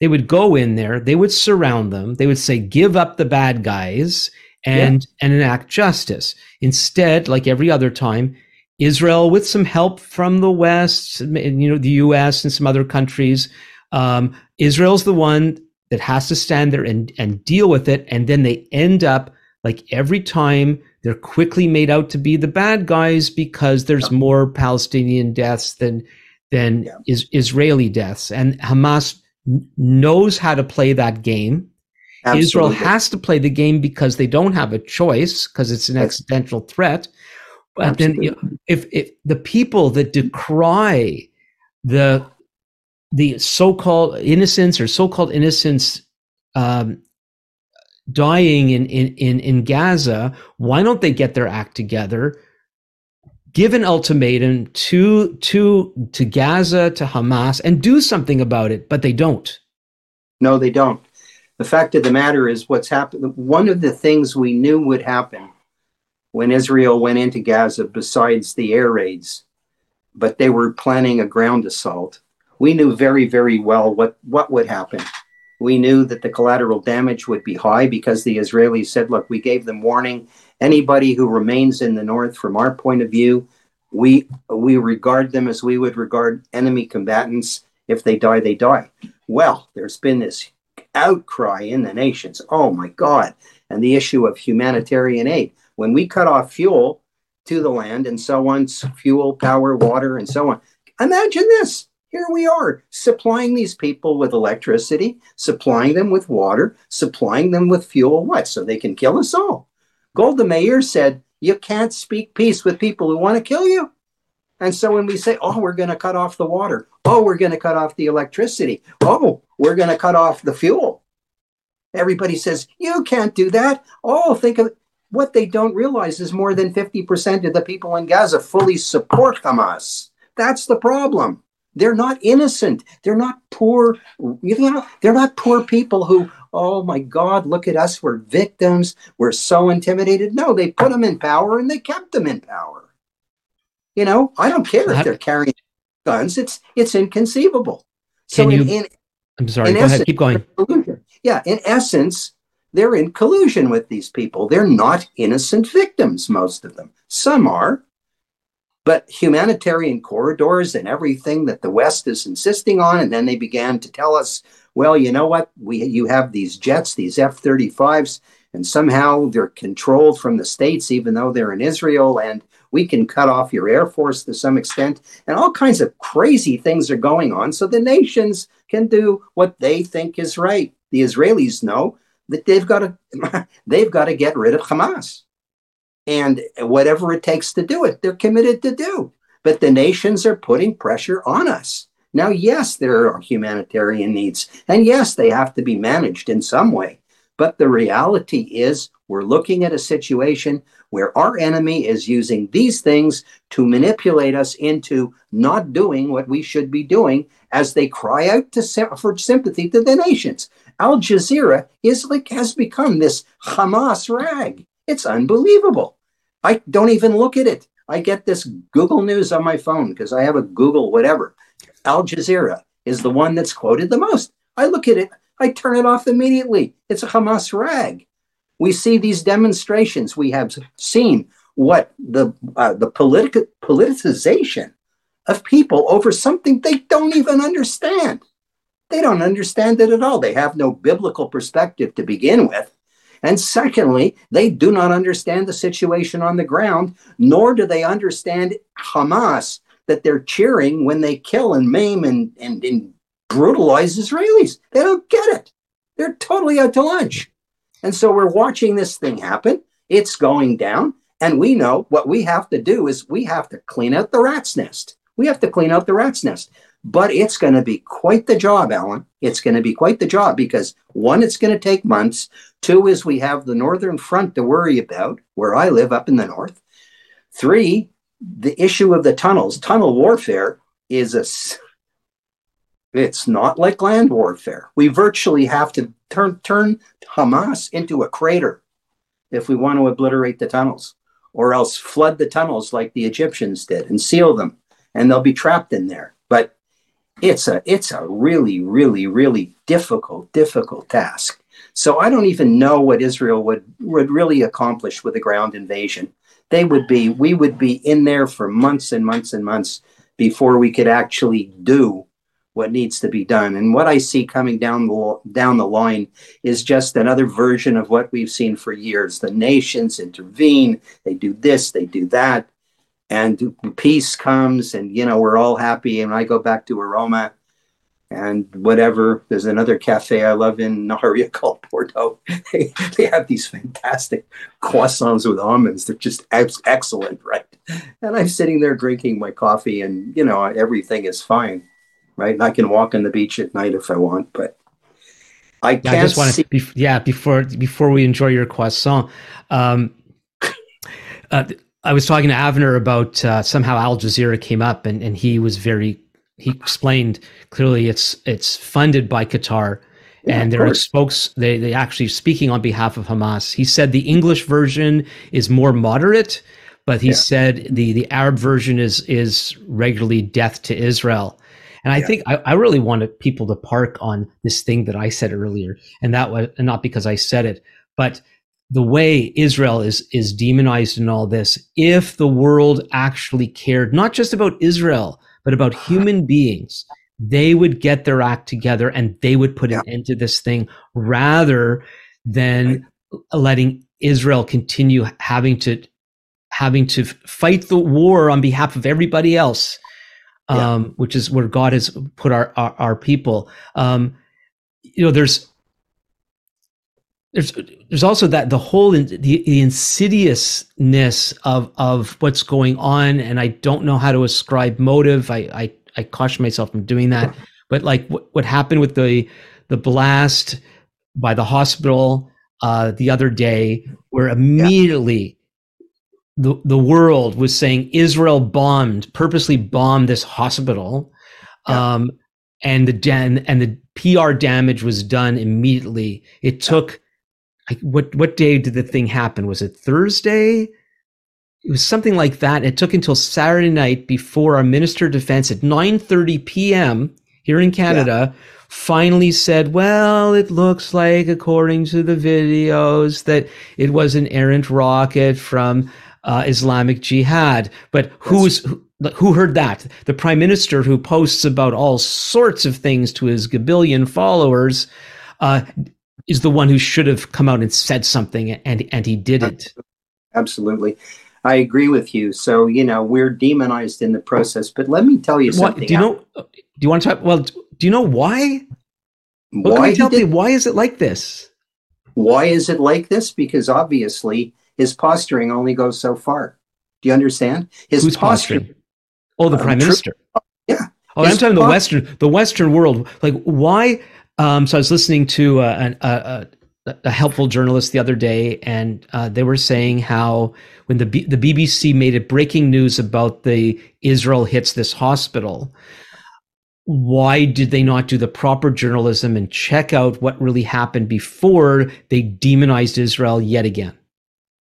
they would go in there, they would surround them, they would say, give up the bad guys and yeah. and enact justice. Instead, like every other time, Israel, with some help from the West, you know, the US and some other countries, um, Israel's the one that has to stand there and, and deal with it. And then they end up like every time they're quickly made out to be the bad guys because there's yeah. more Palestinian deaths than than yeah. is Israeli deaths, and Hamas knows how to play that game. Absolutely. Israel has to play the game because they don't have a choice because it's an existential threat. But then, if if the people that decry the the so-called innocence or so-called innocence um, dying in, in, in, in Gaza, why don't they get their act together? Give an ultimatum to to to Gaza, to Hamas, and do something about it, but they don't. No, they don't. The fact of the matter is what's happened one of the things we knew would happen when Israel went into Gaza, besides the air raids, but they were planning a ground assault. We knew very, very well what, what would happen we knew that the collateral damage would be high because the Israelis said, look, we gave them warning. Anybody who remains in the north, from our point of view, we we regard them as we would regard enemy combatants. If they die, they die. Well, there's been this outcry in the nations. Oh my God. And the issue of humanitarian aid. When we cut off fuel to the land and so on, fuel, power, water, and so on. Imagine this here we are supplying these people with electricity, supplying them with water, supplying them with fuel. What? So they can kill us all. Golda Meir said, You can't speak peace with people who want to kill you. And so when we say, Oh, we're going to cut off the water, oh, we're going to cut off the electricity, oh, we're going to cut off the fuel. Everybody says, you can't do that. Oh, think of what they don't realize is more than 50% of the people in Gaza fully support Hamas. That's the problem. They're not innocent. They're not poor, you know, they're not poor people who, oh my God, look at us. We're victims. We're so intimidated. No, they put them in power and they kept them in power. You know, I don't care if they're carrying guns. It's it's inconceivable. So you, in, in, I'm sorry, go essence, ahead, keep going. Yeah, in essence, they're in collusion with these people. They're not innocent victims, most of them. Some are, but humanitarian corridors and everything that the West is insisting on, and then they began to tell us, well, you know what? We you have these jets, these F-35s, and somehow they're controlled from the states, even though they're in Israel, and we can cut off your air force to some extent, and all kinds of crazy things are going on. So the nations can do what they think is right. The Israelis know that they've got to they've got to get rid of Hamas and whatever it takes to do it, they're committed to do. But the nations are putting pressure on us. Now, yes, there are humanitarian needs, and yes, they have to be managed in some way. But the reality is, we're looking at a situation where our enemy is using these things to manipulate us into not doing what we should be doing as they cry out to, for sympathy to the nations. Al Jazeera is like has become this Hamas rag. It's unbelievable. I don't even look at it. I get this Google News on my phone because I have a Google whatever. Al Jazeera is the one that's quoted the most. I look at it, I turn it off immediately. It's a Hamas rag. We see these demonstrations. We have seen what the uh, the politic politicization of people over something they don't even understand. They don't understand it at all. They have no biblical perspective to begin with. And secondly, they do not understand the situation on the ground, nor do they understand Hamas that they're cheering when they kill and maim and, and, and brutalize Israelis. They don't get it. They're totally out to lunch. And so we're watching this thing happen. It's going down. And we know what we have to do is we have to clean out the rat's nest. We have to clean out the rat's nest. But it's going to be quite the job, Alan. It's going to be quite the job because one, it's going to take months. Two is we have the Northern Front to worry about, where I live up in the north. Three, the issue of the tunnels. Tunnel warfare is a it's not like land warfare. We virtually have to turn turn Hamas into a crater if we want to obliterate the tunnels, or else flood the tunnels like the Egyptians did and seal them, and they'll be trapped in there. But it's a it's a really really really difficult difficult task. So i don't even know what israel would would really accomplish with a ground invasion. They would be we would be in there for months and months and months before we could actually do what needs to be done. And what i see coming down the down the line is just another version of what we've seen for years. The nations intervene. They do this they do that and peace comes and you know we're all happy and i go back to aroma and whatever. There's another cafe i love in Nahariya called porto. They, they have these fantastic croissants with almonds. They're just ex- excellent right? And i'm sitting there drinking my coffee and you know everything is fine right? And i can walk on the beach at night if i want but i can't I just want to be, yeah before before we enjoy your croissant um, uh, I was talking to Avner about uh, somehow Al Jazeera came up, and, and he was very he explained clearly it's it's funded by Qatar, yeah, and they're spokes they they actually speaking on behalf of Hamas. He said the English version is more moderate, but he yeah. said the the Arab version is is regularly death to Israel. And I yeah. think I, I, really wanted people to park on this thing that I said earlier, and that was and not because I said it, but the way Israel is is demonized in all this, if the world actually cared not just about Israel, but about human beings, they would get their act together and they would put yeah. an end to this thing rather than right. letting Israel continue having to having to fight the war on behalf of everybody else, um, yeah. which is where God has put our our, our people. Um, you know, there's there's there's also that the whole the, the insidiousness of of what's going on and i don't know how to ascribe motive i i, I caution myself from doing that but like what, what happened with the the blast by the hospital uh, the other day, where immediately the the world was saying Israel bombed, purposely bombed this hospital, Yeah. um, and the dan- and the PR damage was done immediately. It took like what what day did the thing happen? Was it Thursday? It was something like that. It took until Saturday night before our Minister of Defense at 9:30 p.m. here in Canada finally said, "Well, it looks like, according to the videos, that it was an errant rocket from uh, Islamic Jihad." But who's who, who heard that? The Prime Minister, who posts about all sorts of things to his gabillion followers, uh, is the one who should have come out and said something, and and he didn't. Absolutely. I agree with you. So, you know, we're demonized in the process. But let me tell you What, something. do you know? Do you want to talk? Well, do you know why? What can why you tell me? Why is it like this? Why is it like this? Because obviously his posturing only goes so far. Do you understand? His Who's posture. posturing? Oh, the Uh, prime minister. yeah. Oh, I'm talking the Western, the Western world. Like, why? Um, so I was listening to uh, an, a, a, a helpful journalist the other day, and uh, they were saying how when the B, the BBC made it breaking news about the Israel hits this hospital, why did they not do the proper journalism and check out what really happened before they demonized Israel yet again?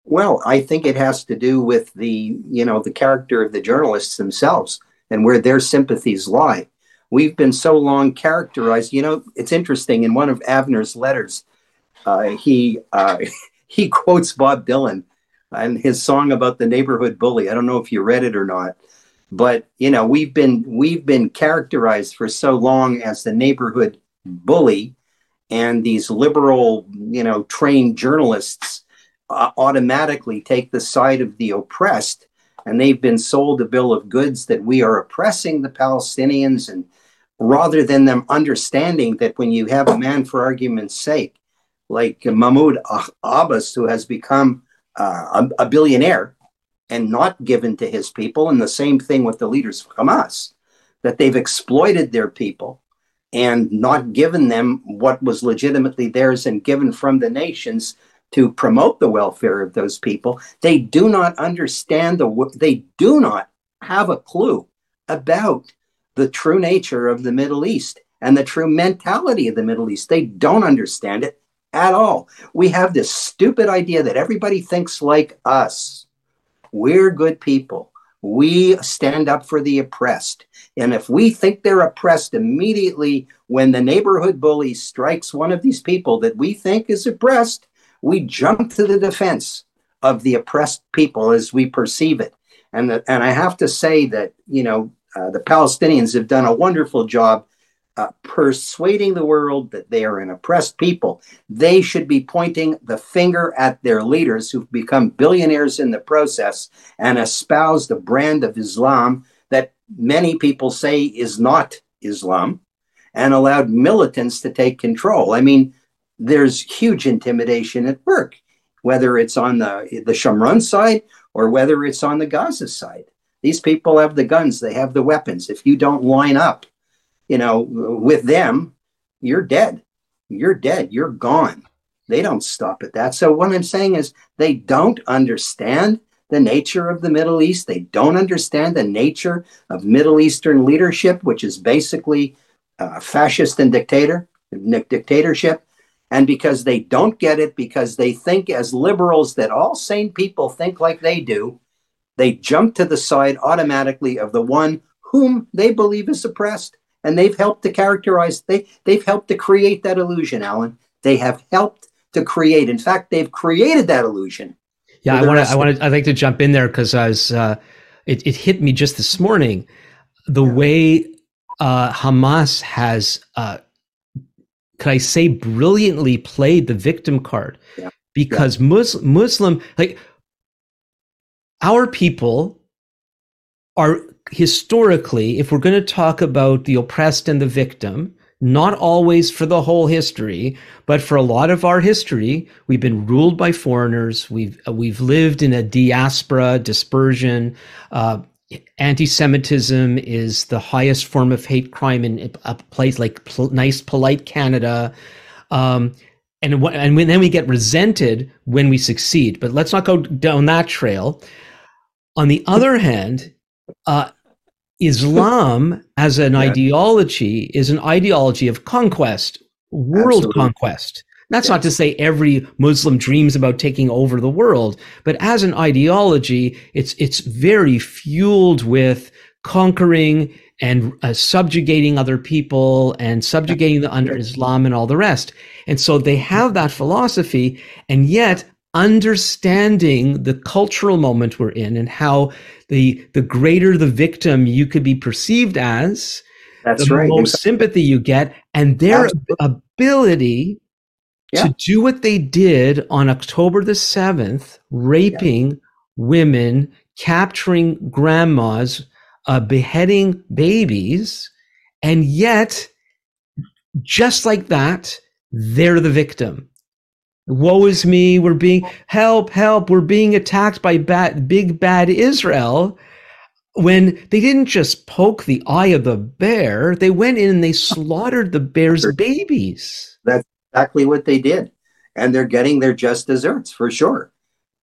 Well, I think it has to do with the, you know, the character of the journalists themselves and where their sympathies lie. We've been so long characterized. You know, it's interesting. In one of Avner's letters, uh, he uh, he quotes Bob Dylan and his song about the neighborhood bully. I don't know if you read it or not, but you know, we've been we've been characterized for so long as the neighborhood bully, and these liberal, you know, trained journalists uh, automatically take the side of the oppressed and they've been sold a bill of goods that we are oppressing the palestinians and rather than them understanding that when you have a man for argument's sake like mahmoud Ah- abbas who has become uh, a, a billionaire and not given to his people and the same thing with the leaders of hamas that they've exploited their people and not given them what was legitimately theirs and given from the nations to promote the welfare of those people. They do not understand the, they do not have a clue about the true nature of the Middle East and the true mentality of the Middle East. They don't understand it at all. We have this stupid idea that everybody thinks like us. We're good people. We stand up for the oppressed. And if we think they're oppressed immediately when the neighborhood bully strikes one of these people that we think is oppressed, we jump to the defense of the oppressed people as we perceive it. And, the, and I have to say that, you know, uh, the Palestinians have done a wonderful job uh, persuading the world that they are an oppressed people. They should be pointing the finger at their leaders who've become billionaires in the process and espouse the brand of Islam that many people say is not Islam and allowed militants to take control. I mean, there's huge intimidation at work, whether it's on the, the Shomron side or whether it's on the Gaza side. These people have the guns, they have the weapons. If you don't line up, you know, with them, you're dead. You're dead. You're gone. They don't stop at that. So what I'm saying is they don't understand the nature of the Middle East. They don't understand the nature of Middle Eastern leadership, which is basically uh, fascist and dictator dictatorship. And because they don't get it, because they think as liberals that all sane people think like they do, they jump to the side automatically of the one whom they believe is oppressed. And they've helped to characterize, they, they've helped to create that illusion, Alan. They have helped to create. In fact, they've created that illusion. Yeah, I want to. I want to. I'd like to jump in there because I was. Uh, it it hit me just this morning, the Yeah. way uh, Hamas has, uh, could I say, brilliantly played the victim card, Yeah. because Muslim, Muslim like our people are historically, if we're going to talk about the oppressed and the victim, not always for the whole history, but for a lot of our history, we've been ruled by foreigners. We've uh, we've lived in a diaspora, dispersion. Uh, anti-Semitism is the highest form of hate crime in a place like pol- nice, polite Canada. Um, and and then we get resented when we succeed. But let's not go down that trail. On the other hand, uh, Islam as an yeah. ideology is an ideology of conquest, world Absolutely. conquest. That's yes. not to say every Muslim dreams about taking over the world, but as an ideology, it's it's very fueled with conquering and uh, subjugating other people and subjugating the under Islam and all the rest. And so they have that philosophy, and yet understanding the cultural moment we're in and how the the greater the victim you could be perceived as, That's the right. most sympathy you get, and their Absolutely. ability yeah. to do what they did on October the 7th, raping yeah. women, capturing grandmas, uh, beheading babies, and yet, just like that, they're the victim. Woe is me, we're being, help, help, we're being attacked by bad, big bad Israel. When they didn't just poke the eye of the bear, they went in and they slaughtered the bear's babies. That's exactly what they did. And they're getting their just desserts for sure.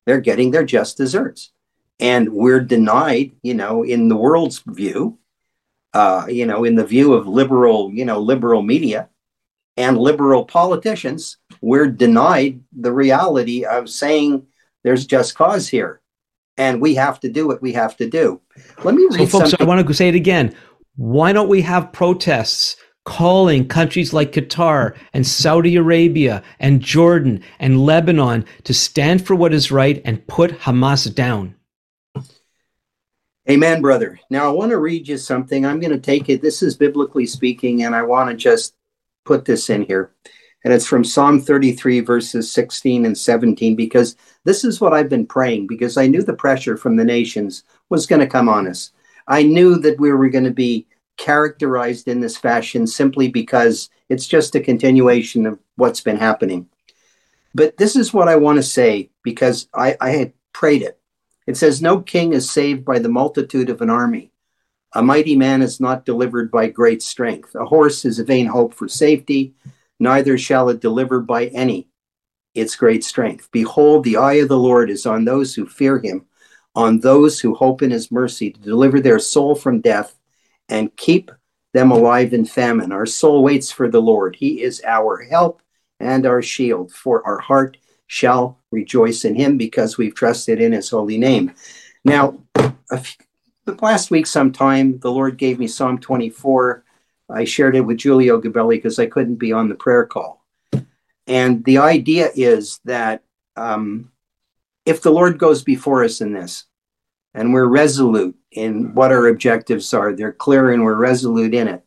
They're getting their just desserts. And we're denied, you know, in the world's view, uh, you know, in the view of liberal, you know, liberal media and liberal politicians, we're denied the reality of saying there's just cause here. And we have to do what we have to do. Let me read so folks, something. I want to say it again. Why don't we have protests calling countries like Qatar and Saudi Arabia and Jordan and Lebanon to stand for what is right and put Hamas down. Amen, brother. Now, I want to read you something. I'm going to take it. This is biblically speaking, and I want to just put this in here. And it's from Psalm 33, verses 16 and 17, because this is what I've been praying, because I knew the pressure from the nations was going to come on us. I knew that we were going to be characterized in this fashion simply because it's just a continuation of what's been happening. But this is what I want to say because I, I had prayed it. It says, No king is saved by the multitude of an army. A mighty man is not delivered by great strength. A horse is a vain hope for safety, neither shall it deliver by any its great strength. Behold, the eye of the Lord is on those who fear him, on those who hope in his mercy, to deliver their soul from death and keep them alive in famine. Our soul waits for the Lord. He is our help and our shield, for our heart shall rejoice in him because we've trusted in his holy name. Now, last week sometime, the Lord gave me Psalm 24. I shared it with Giulio Gabelli because I couldn't be on the prayer call. And the idea is that um, if the Lord goes before us in this, and we're resolute in what our objectives are, they're clear and we're resolute in it,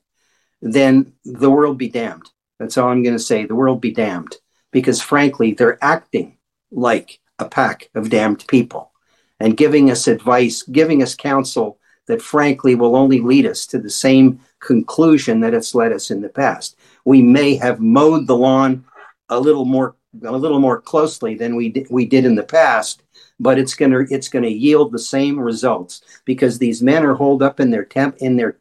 then the world be damned. That's all I'm going to say. The world be damned. Because frankly, they're acting like a pack of damned people and giving us advice, giving us counsel that frankly will only lead us to the same conclusion that it's led us in the past. We may have mowed the lawn a little more a little more closely than we did, we did in the past, but it's to it's to yield the same results because these men are holed up in their temp in their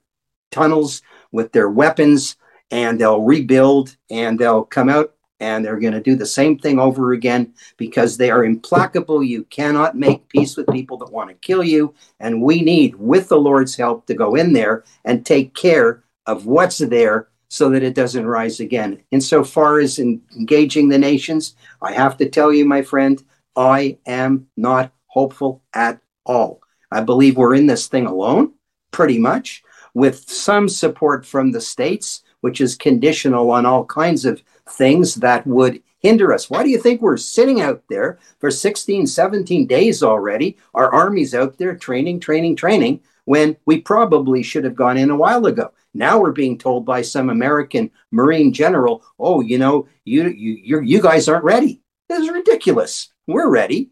tunnels with their weapons and they'll rebuild and they'll come out and they're going to do the same thing over again because they are implacable. You cannot make peace with people that want to kill you. And we need, with the Lord's help, to go in there and take care of what's there so that it doesn't rise again. Insofar as engaging the nations, I have to tell you, my friend, I am not hopeful at all. I believe we're in this thing alone, pretty much, with some support from the states, which is conditional on all kinds of things that would hinder us. Why do you think we're sitting out there for 16, 17 days already? Our army's out there training, training, training, when we probably should have gone in a while ago. Now we're being told by some American Marine general, "Oh, you know, you you you guys aren't ready." This is ridiculous. We're ready.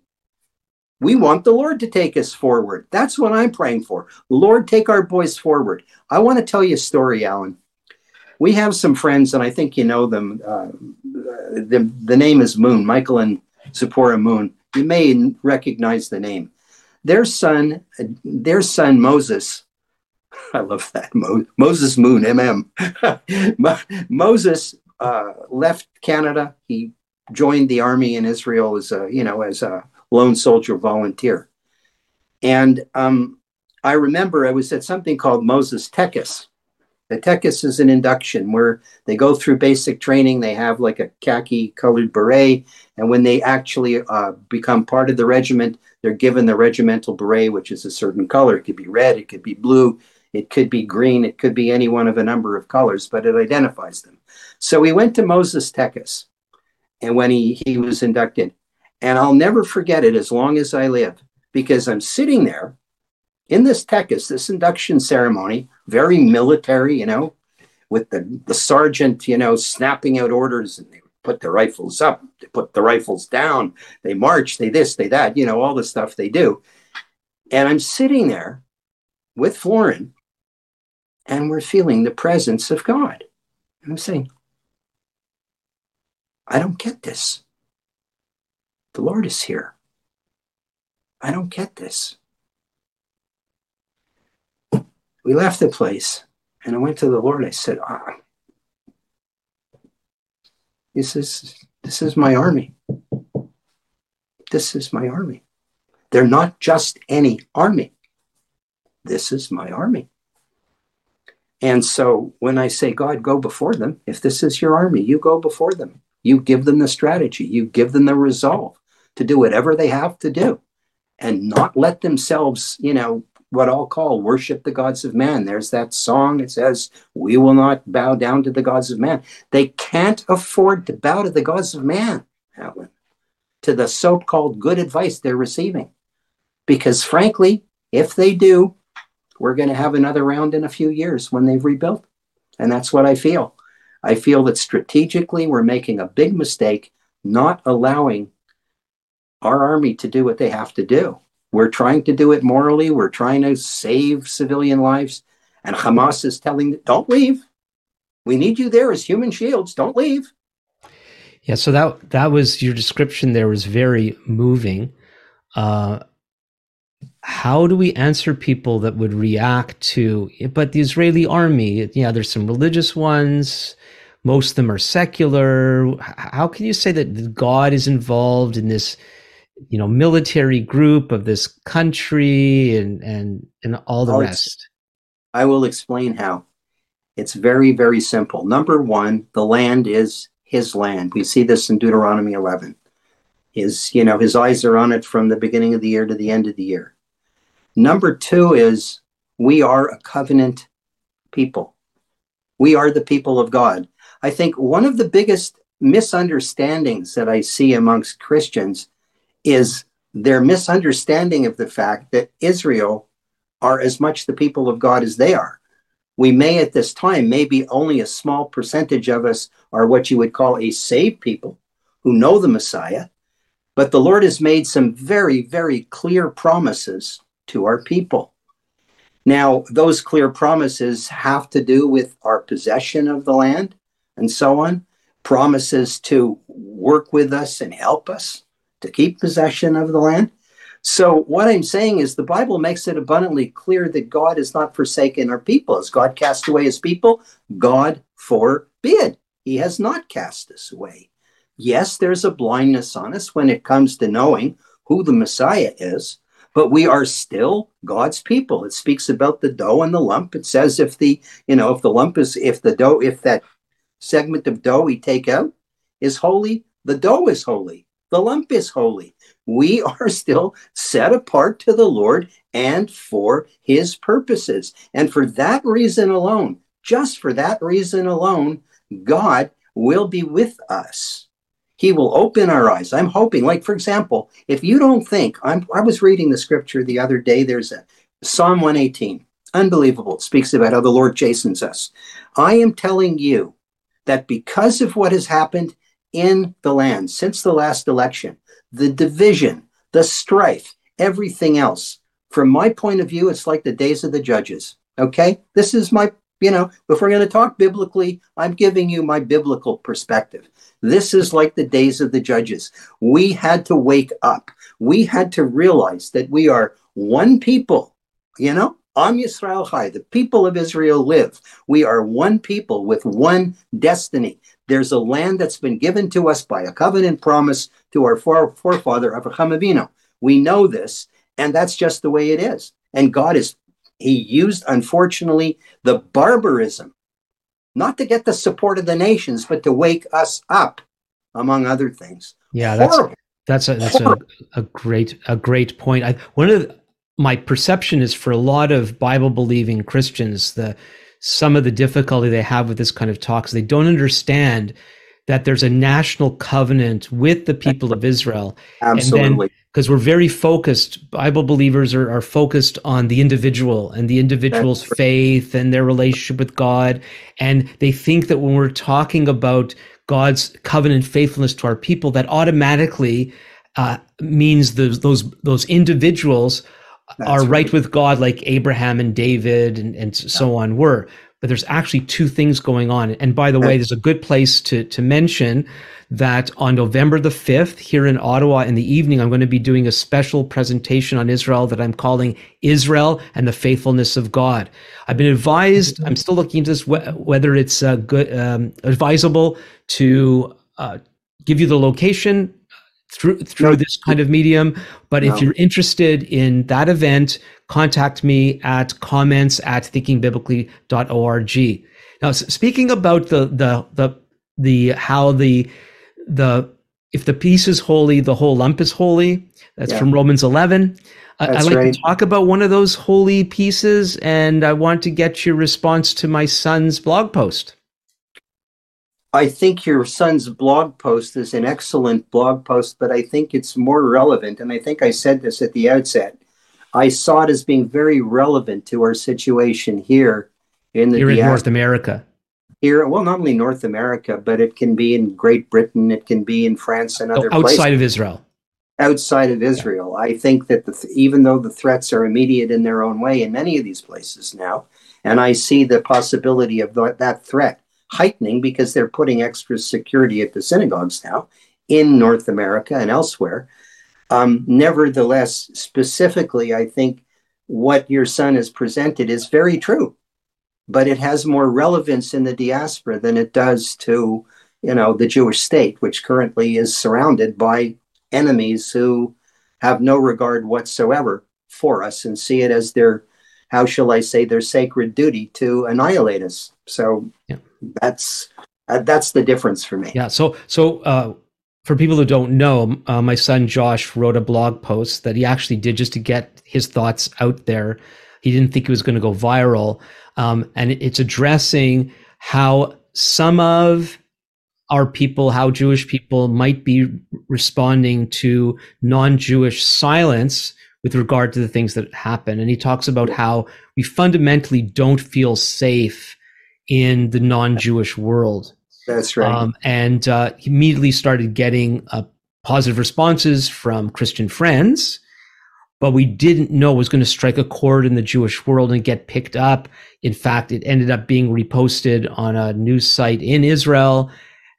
We want the Lord to take us forward. That's what I'm praying for. Lord, take our boys forward. I want to tell you a story, Alan. We have some friends, and I think you know them. Uh, the, the name is Moon, Michael and Zipporah Moon. You may recognize the name. Their son, their son Moses, I love that Mo- Moses Moon, MM. Moses uh, left Canada. He joined the army in Israel as a, you know, as a lone soldier volunteer. And um, I remember I was at something called Moses Tekes. The Tekes is an induction where they go through basic training. They have like a khaki colored beret. And when they actually uh, become part of the regiment, they're given the regimental beret, which is a certain color. It could be red, it could be blue, it could be green, it could be any one of a number of colors, but it identifies them. So we went to Moses Tekes and when he, he was inducted. And I'll never forget it as long as I live because I'm sitting there in this tekes, this induction ceremony, very military, you know, with the, the sergeant, you know, snapping out orders and they put the rifles up, they put the rifles down, they march, they this, they that, you know, all the stuff they do. And I'm sitting there with Florin and we're feeling the presence of God. And I'm saying, I don't get this. The Lord is here. I don't get this. We left the place and I went to the Lord. I said, ah, this is this is my army. This is my army. They're not just any army. This is my army. And so when I say, God, go before them, if this is your army, you go before them. You give them the strategy, you give them the resolve to do whatever they have to do and not let themselves, you know, what I'll call worship the gods of man. There's that song. It says, We will not bow down to the gods of man. They can't afford to bow to the gods of man, Alan, to the so called good advice they're receiving. Because frankly, if they do, we're going to have another round in a few years when they've rebuilt. And that's what I feel. I feel that strategically we're making a big mistake not allowing our army to do what they have to do. We're trying to do it morally. We're trying to save civilian lives. And Hamas is telling don't leave. We need you there as human shields. Don't leave. Yeah, so that that was your description there was very moving. Uh, how do we answer people that would react to but the Israeli army, yeah, there's some religious ones, most of them are secular. How can you say that God is involved in this, you know, military group of this country and and and all the I'll rest? I will explain how. It's very very simple. Number one, the land is His land. We see this in Deuteronomy 11. His, you know, His eyes are on it from the beginning of the year to the end of the year. Number two is we are a covenant people. We are the people of God. I think one of the biggest misunderstandings that I see amongst Christians is their misunderstanding of the fact that Israel are as much the people of God as they are. We may at this time, maybe only a small percentage of us are what you would call a saved people who know the Messiah, but the Lord has made some very, very clear promises to our people. Now, those clear promises have to do with our possession of the land and so on, promises to work with us and help us to keep possession of the land. So, what I'm saying is the Bible makes it abundantly clear that God has not forsaken our people. Has God cast away his people? God forbid. He has not cast us away. Yes, there's a blindness on us when it comes to knowing who the Messiah is, but we are still God's people. It speaks about the dough and the lump. It says if the, you know, if the lump is, if the dough, if that segment of dough we take out is holy, the dough is holy, the lump is holy. We are still set apart to the Lord and for his purposes. And for that reason alone, just for that reason alone, God will be with us. He will open our eyes. I'm hoping, like, for example, if you don't think, I'm, I was reading the scripture the other day, there's a Psalm 118. Unbelievable. It speaks about how the Lord chastens us. I am telling you that because of what has happened in the land since the last election, the division, the strife, everything else, from my point of view, it's like the days of the judges. Okay? This is my, you know, if we're going to talk biblically, I'm giving you my biblical perspective. This is like the days of the judges. We had to wake up. We had to realize that we are one people, you know? Am Yisrael Chai, the people of Israel live. We are one people with one destiny. There's a land that's been given to us by a covenant promise to our forefather Abraham Avinu. We know this, and that's just the way it is. And God is, He used, unfortunately, the barbarism, not to get the support of the nations, but to wake us up, among other things. Yeah, that's Horrible. that's a that's a, a great a great point. I, one of the, my perception is for a lot of Bible believing Christians, the some of the difficulty they have with this kind of talks. They don't understand that there's a national covenant with the people of Israel. Absolutely. Because we're very focused, Bible believers are, are focused on the individual and the individual's faith and their relationship with God. And they think that when we're talking about God's covenant faithfulness to our people, that automatically uh, means those, those, those individuals that's are right. right. with God, like Abraham and David and, and so on were. But there's actually two things going on. And by the way, there's a good place to, to mention that on November the 5th, here in Ottawa in the evening, I'm going to be doing a special presentation on Israel that I'm calling Israel and the Faithfulness of God. I've been advised, I'm still looking into this, whether it's uh, good, um, advisable to uh, give you the location through through no. this kind of medium. But no. if you're interested in that event, contact me at comments at thinkingbiblically.org. Now, speaking about the the the the how the the if the piece is holy, the whole lump is holy. That's yeah. from Romans 11. I'd like right. to talk about one of those holy pieces, and I want to get your response to my son's blog post. I think your son's blog post is an excellent blog post, but I think it's more relevant. And I think I said this at the outset. I saw it as being very relevant to our situation here in the here in North America. Here, well, not only North America, but it can be in Great Britain, it can be in France and other oh, outside places. of Israel. Outside of Israel, yeah. I think that the, even though the threats are immediate in their own way in many of these places now, and I see the possibility of th- that threat heightening because they're putting extra security at the synagogues now in North America and elsewhere. Um, nevertheless, specifically, I think what your son has presented is very true, but it has more relevance in the diaspora than it does to, you know, the Jewish state, which currently is surrounded by enemies who have no regard whatsoever for us and see it as their, how shall I say, their sacred duty to annihilate us. So yeah that's uh, that's the difference for me. Yeah. So so uh, for people who don't know, uh, my son Josh wrote a blog post that he actually did just to get his thoughts out there. He didn't think it was going to go viral, um, and it's addressing how some of our people, how Jewish people might be responding to non-Jewish silence with regard to the things that happen. And he talks about how we fundamentally don't feel safe in the non-Jewish world. That's right. Um, and uh, immediately started getting uh, positive responses from Christian friends, but we didn't know it was going to strike a chord in the Jewish world and get picked up. In fact, it ended up being reposted on a news site in Israel.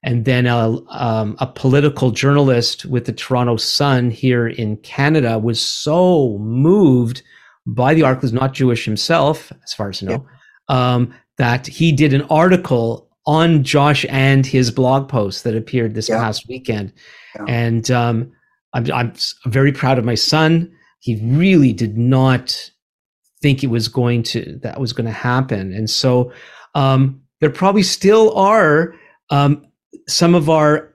And then a, um, a political journalist with the Toronto Sun here in Canada was so moved by the article, not Jewish himself, as far as I know, yeah. um, that he did an article on Josh and his blog post that appeared this yeah. past weekend. Yeah. And um, I'm, I'm very proud of my son. He really did not think it was going to that was going to happen, and so um, there probably still are um, some of our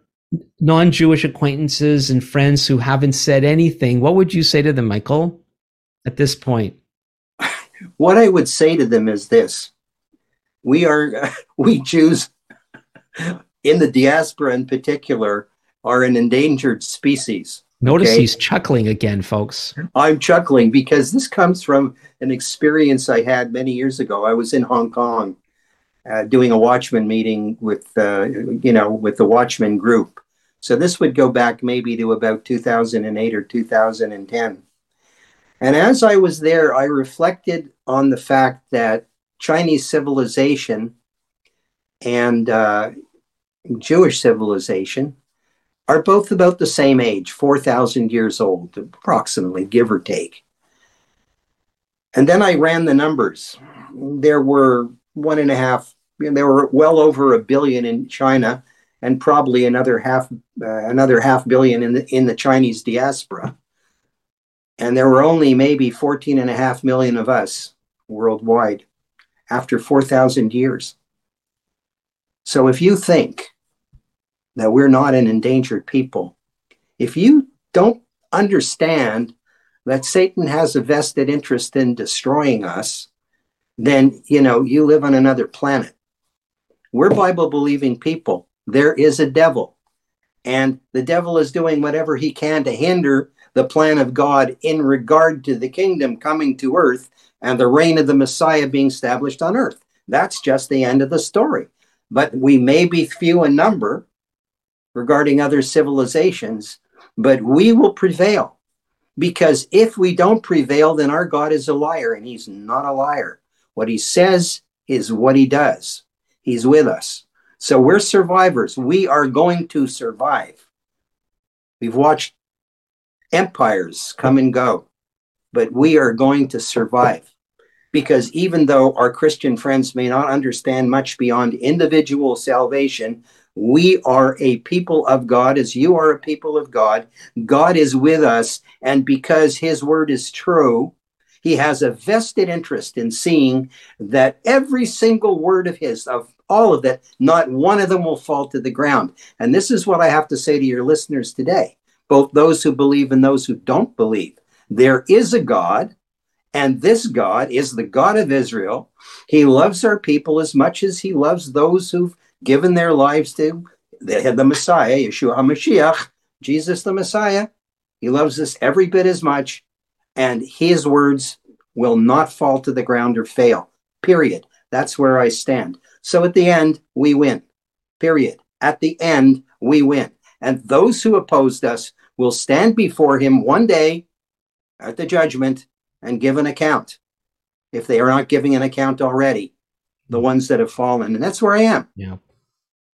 non-Jewish acquaintances and friends who haven't said anything. What would you say to them, Michael, at this point? What I would say to them is this we are we Jews in the diaspora in particular are an endangered species. Notice okay? he's chuckling again, folks. I'm chuckling because this comes from an experience I had many years ago. I was in Hong Kong uh, doing a Watchman meeting with, uh, you know, with the Watchman group. So this would go back maybe to about 2008 or 2010. And as I was there, I reflected on the fact that Chinese civilization and uh, Jewish civilization are both about the same age, 4,000 years old, approximately, give or take. And then I ran the numbers. There were one and a half, there were well over a billion in China and probably another half uh, another half billion in the in the Chinese diaspora. And there were only maybe 14 and a half million of us worldwide after 4,000 years. So if you think that we're not an endangered people, if you don't understand that Satan has a vested interest in destroying us, then you know you live on another planet. We're Bible believing people. There is a devil, and the devil is doing whatever he can to hinder the plan of God in regard to the kingdom coming to earth and the reign of the Messiah being established on earth. That's just the end of the story. But we may be few in number regarding other civilizations, but we will prevail. Because if we don't prevail, then our God is a liar, and he's not a liar. What he says is what he does. He's with us. So we're survivors. We are going to survive. We've watched empires come and go, but we are going to survive. Because even though our Christian friends may not understand much beyond individual salvation, we are a people of God as you are a people of God. God is with us. And because his word is true, he has a vested interest in seeing that every single word of his, of all of that, not one of them will fall to the ground. And this is what I have to say to your listeners today both those who believe and those who don't believe. There is a God, and this God is the God of Israel. He loves our people as much as he loves those who've given their lives to the, Messiah, Yeshua HaMashiach, Jesus the Messiah. He loves us every bit as much, and his words will not fall to the ground or fail. Period. That's where I stand. So at the end, we win. Period. At the end, we win. And those who opposed us will stand before him one day at the judgment and give an account if they are not giving an account already, the ones that have fallen. And that's where I am. Yeah.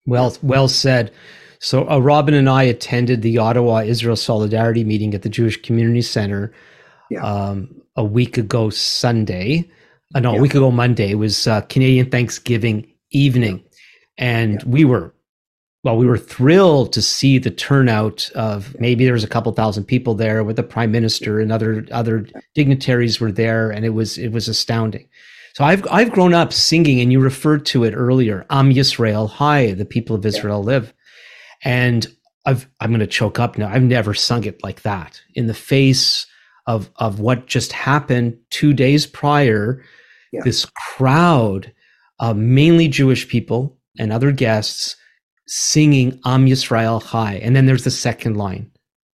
Well, well said. So uh, Robin and I attended the Ottawa Israel Solidarity meeting at the Jewish Community Center yeah. um, a week ago Sunday. Uh, no, yeah. a week ago Monday. It was uh, Canadian Thanksgiving evening. Yeah. And we were well, we were thrilled to see the turnout of maybe there was a couple thousand people there with the prime minister and other other dignitaries were there, and it was it was astounding. So I've I've grown up singing, and you referred to it earlier. Am Yisrael Chai, the people of Israel yeah. live, and I've I'm going to choke up now. I've never sung it like that in the face of of what just happened two days prior. Yeah. This crowd, of mainly Jewish people and other guests singing Am Yisrael Chai. And then there's the second line,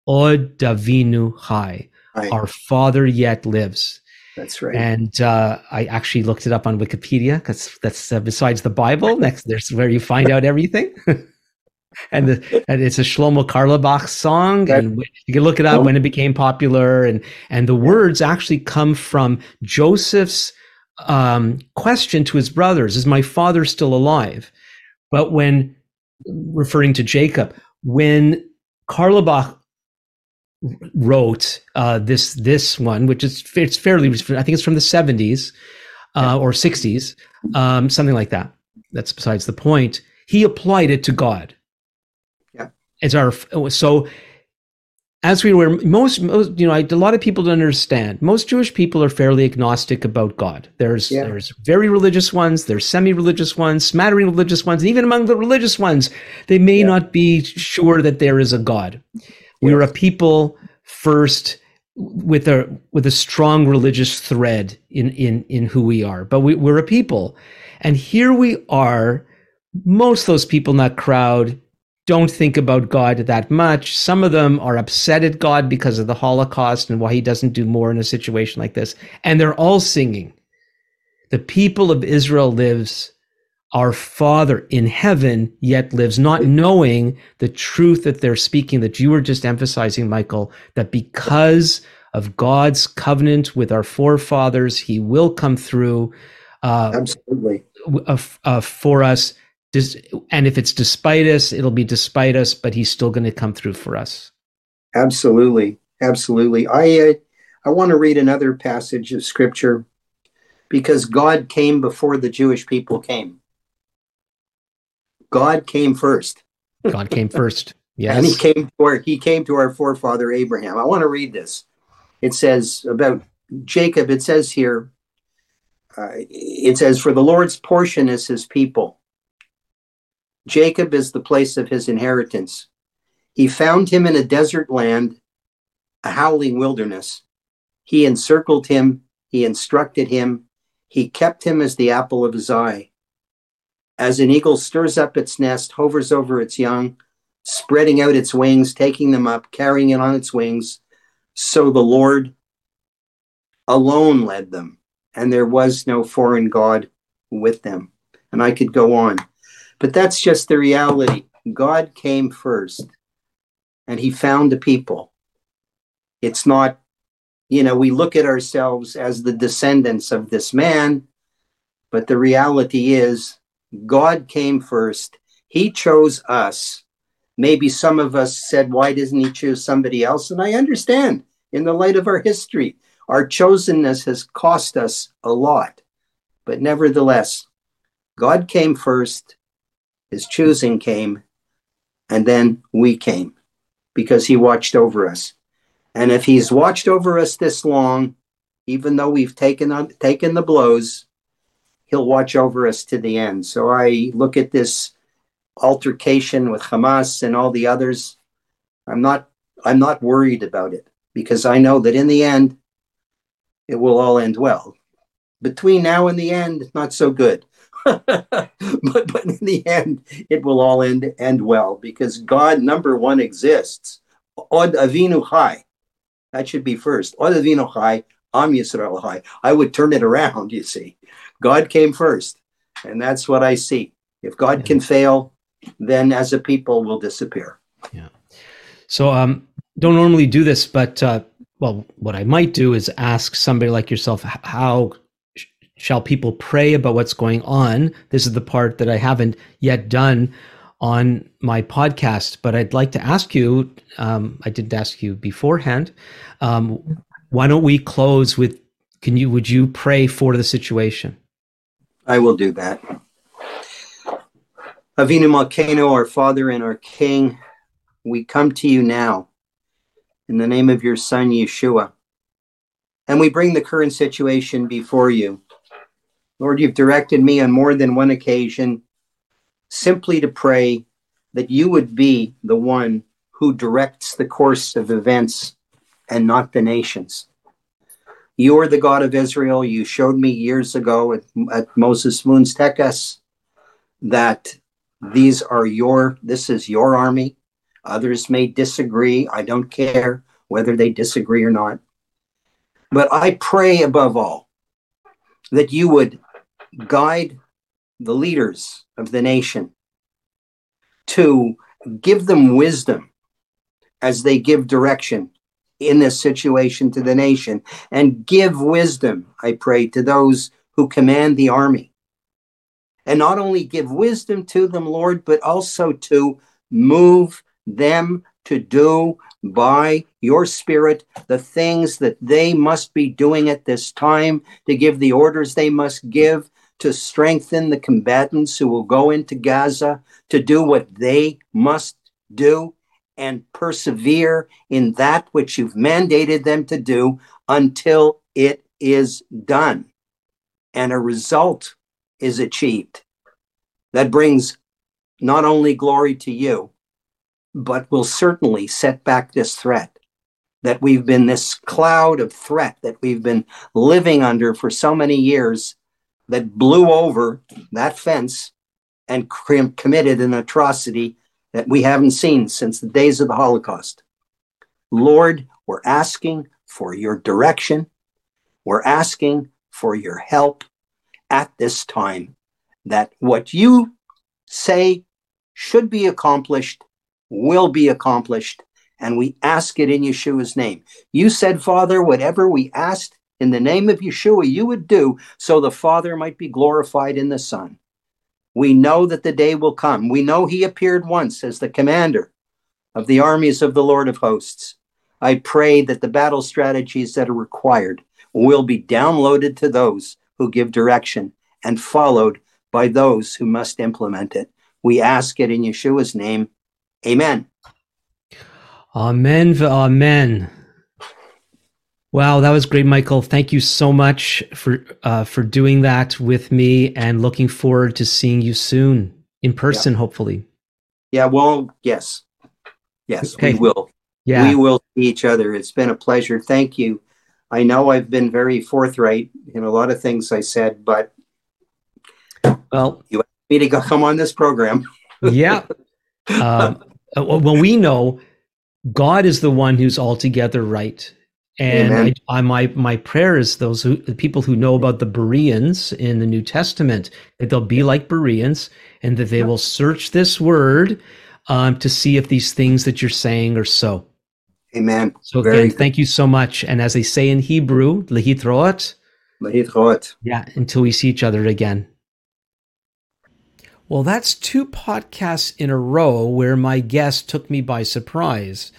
Od Avinu Chai. Right. Our Father yet lives. That's right. And uh, I actually looked it up on Wikipedia because that's uh, besides the Bible. Next, there's where you find out everything. and, the, and it's a Shlomo Carlebach song, that, and you can look it up when it became popular. And and the words actually come from Joseph's um, question to his brothers: "Is my father still alive?" But when referring to Jacob, when Carlebach wrote uh, this this one, which is it's fairly, I think it's from the seventies uh, or sixties, um, something like that. That's besides the point. He applied it to God. Yeah, it's our so as we were most, most you know I, a lot of people don't understand. Most jewish people are fairly agnostic about god. There's yeah. there's very religious ones there's semi-religious ones smattering religious ones and even among the religious ones they may yeah. not be sure that there is a god. We are a people first with a with a strong religious thread in in in who we are but we, we're a people. And here we are most of those people in that crowd don't think about God that much. Some of them are upset at God because of the Holocaust and why he doesn't do more in a situation like this. And they're all singing. The people of Israel lives, our Father in heaven yet lives, not knowing the truth that they're speaking, that you were just emphasizing, Michael, that because of God's covenant with our forefathers, he will come through. Uh, Absolutely. Uh, uh, for us and if it's despite us, it'll be despite us, but he's still going to come through for us. Absolutely. Absolutely. I, uh, I want to read another passage of scripture because God came before the Jewish people came. God came first. God came first. Yes. And he came to our he came to our forefather Abraham. I want to read this. It says about Jacob, it says here, uh, it says, For the Lord's portion is his people. Jacob is the place of his inheritance. He found him in a desert land, a howling wilderness. He encircled him, he instructed him, he kept him as the apple of his eye. As an eagle stirs up its nest, hovers over its young, spreading out its wings, taking them up, carrying it on its wings, so the Lord alone led them, and there was no foreign God with them. And I could go on. But that's just the reality. God came first, and he found the people. It's not, you know, we look at ourselves as the descendants of this man, but the reality is God came first. He chose us. Maybe some of us said, why doesn't he choose somebody else? And I understand in the light of our history. Our chosenness has cost us a lot. But nevertheless, God came first, his choosing came, and then we came because he watched over us. And if he's watched over us this long, even though we've taken on, taken the blows, he'll watch over us to the end. So I look at this altercation with Hamas and all the others. I'm not I'm not worried about it because I know that in the end it will all end well. Between now and the end, not so good. but, but in the end, it will all end end well because God, number one, exists. Od Avinu Chai. That should be first. Od Avinu Chai, Am Yisrael Chai. I would turn it around, you see. God came first. And that's what I see. If God yeah. can fail, then as a people we'll disappear. Yeah. So um don't normally do this, but uh well, what I might do is ask somebody like yourself, how shall people pray about what's going on? This is the part that I haven't yet done on my podcast, but I'd like to ask you. Um, I didn't ask you beforehand. Um, why don't we close with? Can you? Would you pray for the situation? I will do that. Avinu Malkeinu, our Father and our King, we come to you now in the name of your Son, Yeshua. And we bring the current situation before you. Lord, you've directed me on more than one occasion simply to pray that you would be the one who directs the course of events and not the nations. You are the God of Israel. You showed me years ago at, at Moses Moon's Tekes that these are your, this is your army. Others may disagree. I don't care whether they disagree or not. But I pray above all that you would guide the leaders of the nation to give them wisdom as they give direction in this situation to the nation and give wisdom, I pray, to those who command the army. And not only give wisdom to them, Lord, but also to move them to do by your spirit the things that they must be doing at this time, to give the orders they must give, to strengthen the combatants who will go into Gaza, to do what they must do, and persevere in that which you've mandated them to do until it is done and a result is achieved. That brings not only glory to you, but will certainly set back this threat that we've been this cloud of threat that we've been living under for so many years that blew over that fence and committed an atrocity that we haven't seen since the days of the Holocaust. Lord, we're asking for your direction. We're asking for your help at this time, that what you say should be accomplished will be accomplished. And we ask it in Yeshua's name. You said, Father, whatever we asked in the name of Yeshua, you would do so the Father might be glorified in the Son. We know that the day will come. We know he appeared once as the commander of the armies of the Lord of hosts. I pray that the battle strategies that are required will be downloaded to those who give direction and followed by those who must implement it. We ask it in Yeshua's name. Amen. Amen. Amen. Wow, that was great, Michael. Thank you so much for uh, for doing that with me, and looking forward to seeing you soon in person, yeah. hopefully. Yeah. Well, yes, yes, okay. we will. Yeah, we will see each other. It's been a pleasure. Thank you. I know I've been very forthright in a lot of things I said, but well, you asked me to go come on this program. yeah. Um, uh, well, we know God is the one who's altogether right. And I, I, my my prayer is those who the people who know about the Bereans in the New Testament that they'll be like Bereans and that they will search this word um, to see if these things that you're saying are so. Amen. So Very again, good. thank you so much. And as they say in Hebrew, lehitroat. Lehitroat. Yeah, until we see each other again. Well, that's two podcasts in a row where my guest took me by surprise.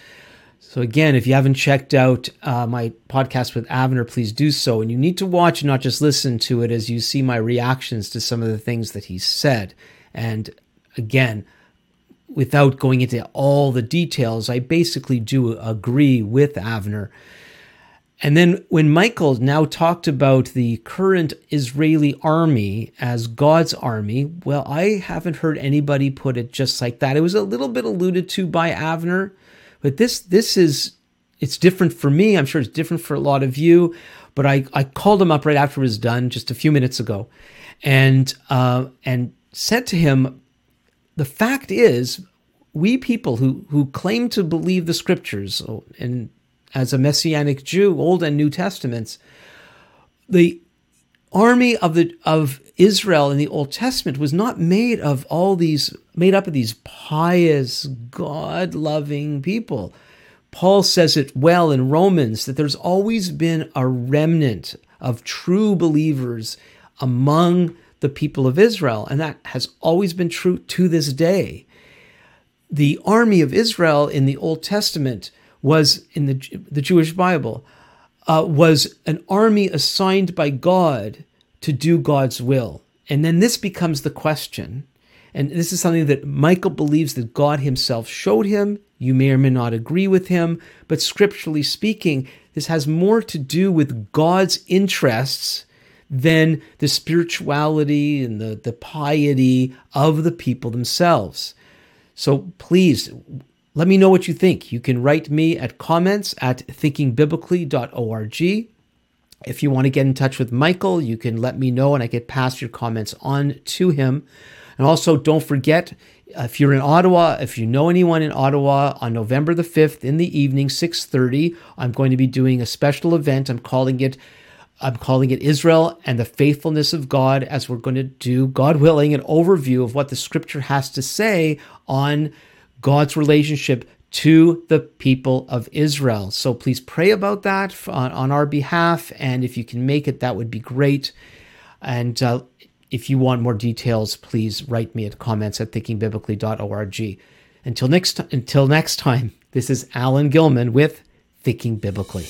So, again, if you haven't checked out uh, my podcast with Avner, please do so. And you need to watch, not just listen to it, as you see my reactions to some of the things that he said. And again, without going into all the details, I basically do agree with Avner. And then when Michael now talked about the current Israeli army as God's army, well, I haven't heard anybody put it just like that. It was a little bit alluded to by Avner but this this is it's different for me. I'm sure it's different for a lot of you. But I, I called him up right after it was done, just a few minutes ago, and uh, and said to him, the fact is, we people who who claim to believe the scriptures and as a messianic Jew, Old and New Testaments, the army of the of Israel in the Old Testament was not made of all these made up of these pious, God-loving people. Paul says it well in Romans that there's always been a remnant of true believers among the people of Israel, and that has always been true to this day. The army of Israel in the Old Testament was in the the Jewish Bible uh, was an army assigned by God to do God's will. And then this becomes the question. And this is something that Michael believes that God himself showed him. You may or may not agree with him, but scripturally speaking, this has more to do with God's interests than the spirituality and the, the piety of the people themselves. So please, let me know what you think. You can write me at comments at thinkingbiblically.org. If you want to get in touch with Michael, you can let me know and I get pass your comments on to him. And also, don't forget if you're in Ottawa, if you know anyone in Ottawa, on November the 5th in the evening, 6:30, I'm going to be doing a special event. I'm calling it I'm calling it Israel and the faithfulness of God as we're going to do, God willing, an overview of what the scripture has to say on God's relationship to the people of Israel. So please pray about that on, our behalf. And if you can make it, that would be great. And uh, if you want more details, please write me at comments at thinkingbiblically.org. Until next, until next time, this is Alan Gilman with Thinking Biblically.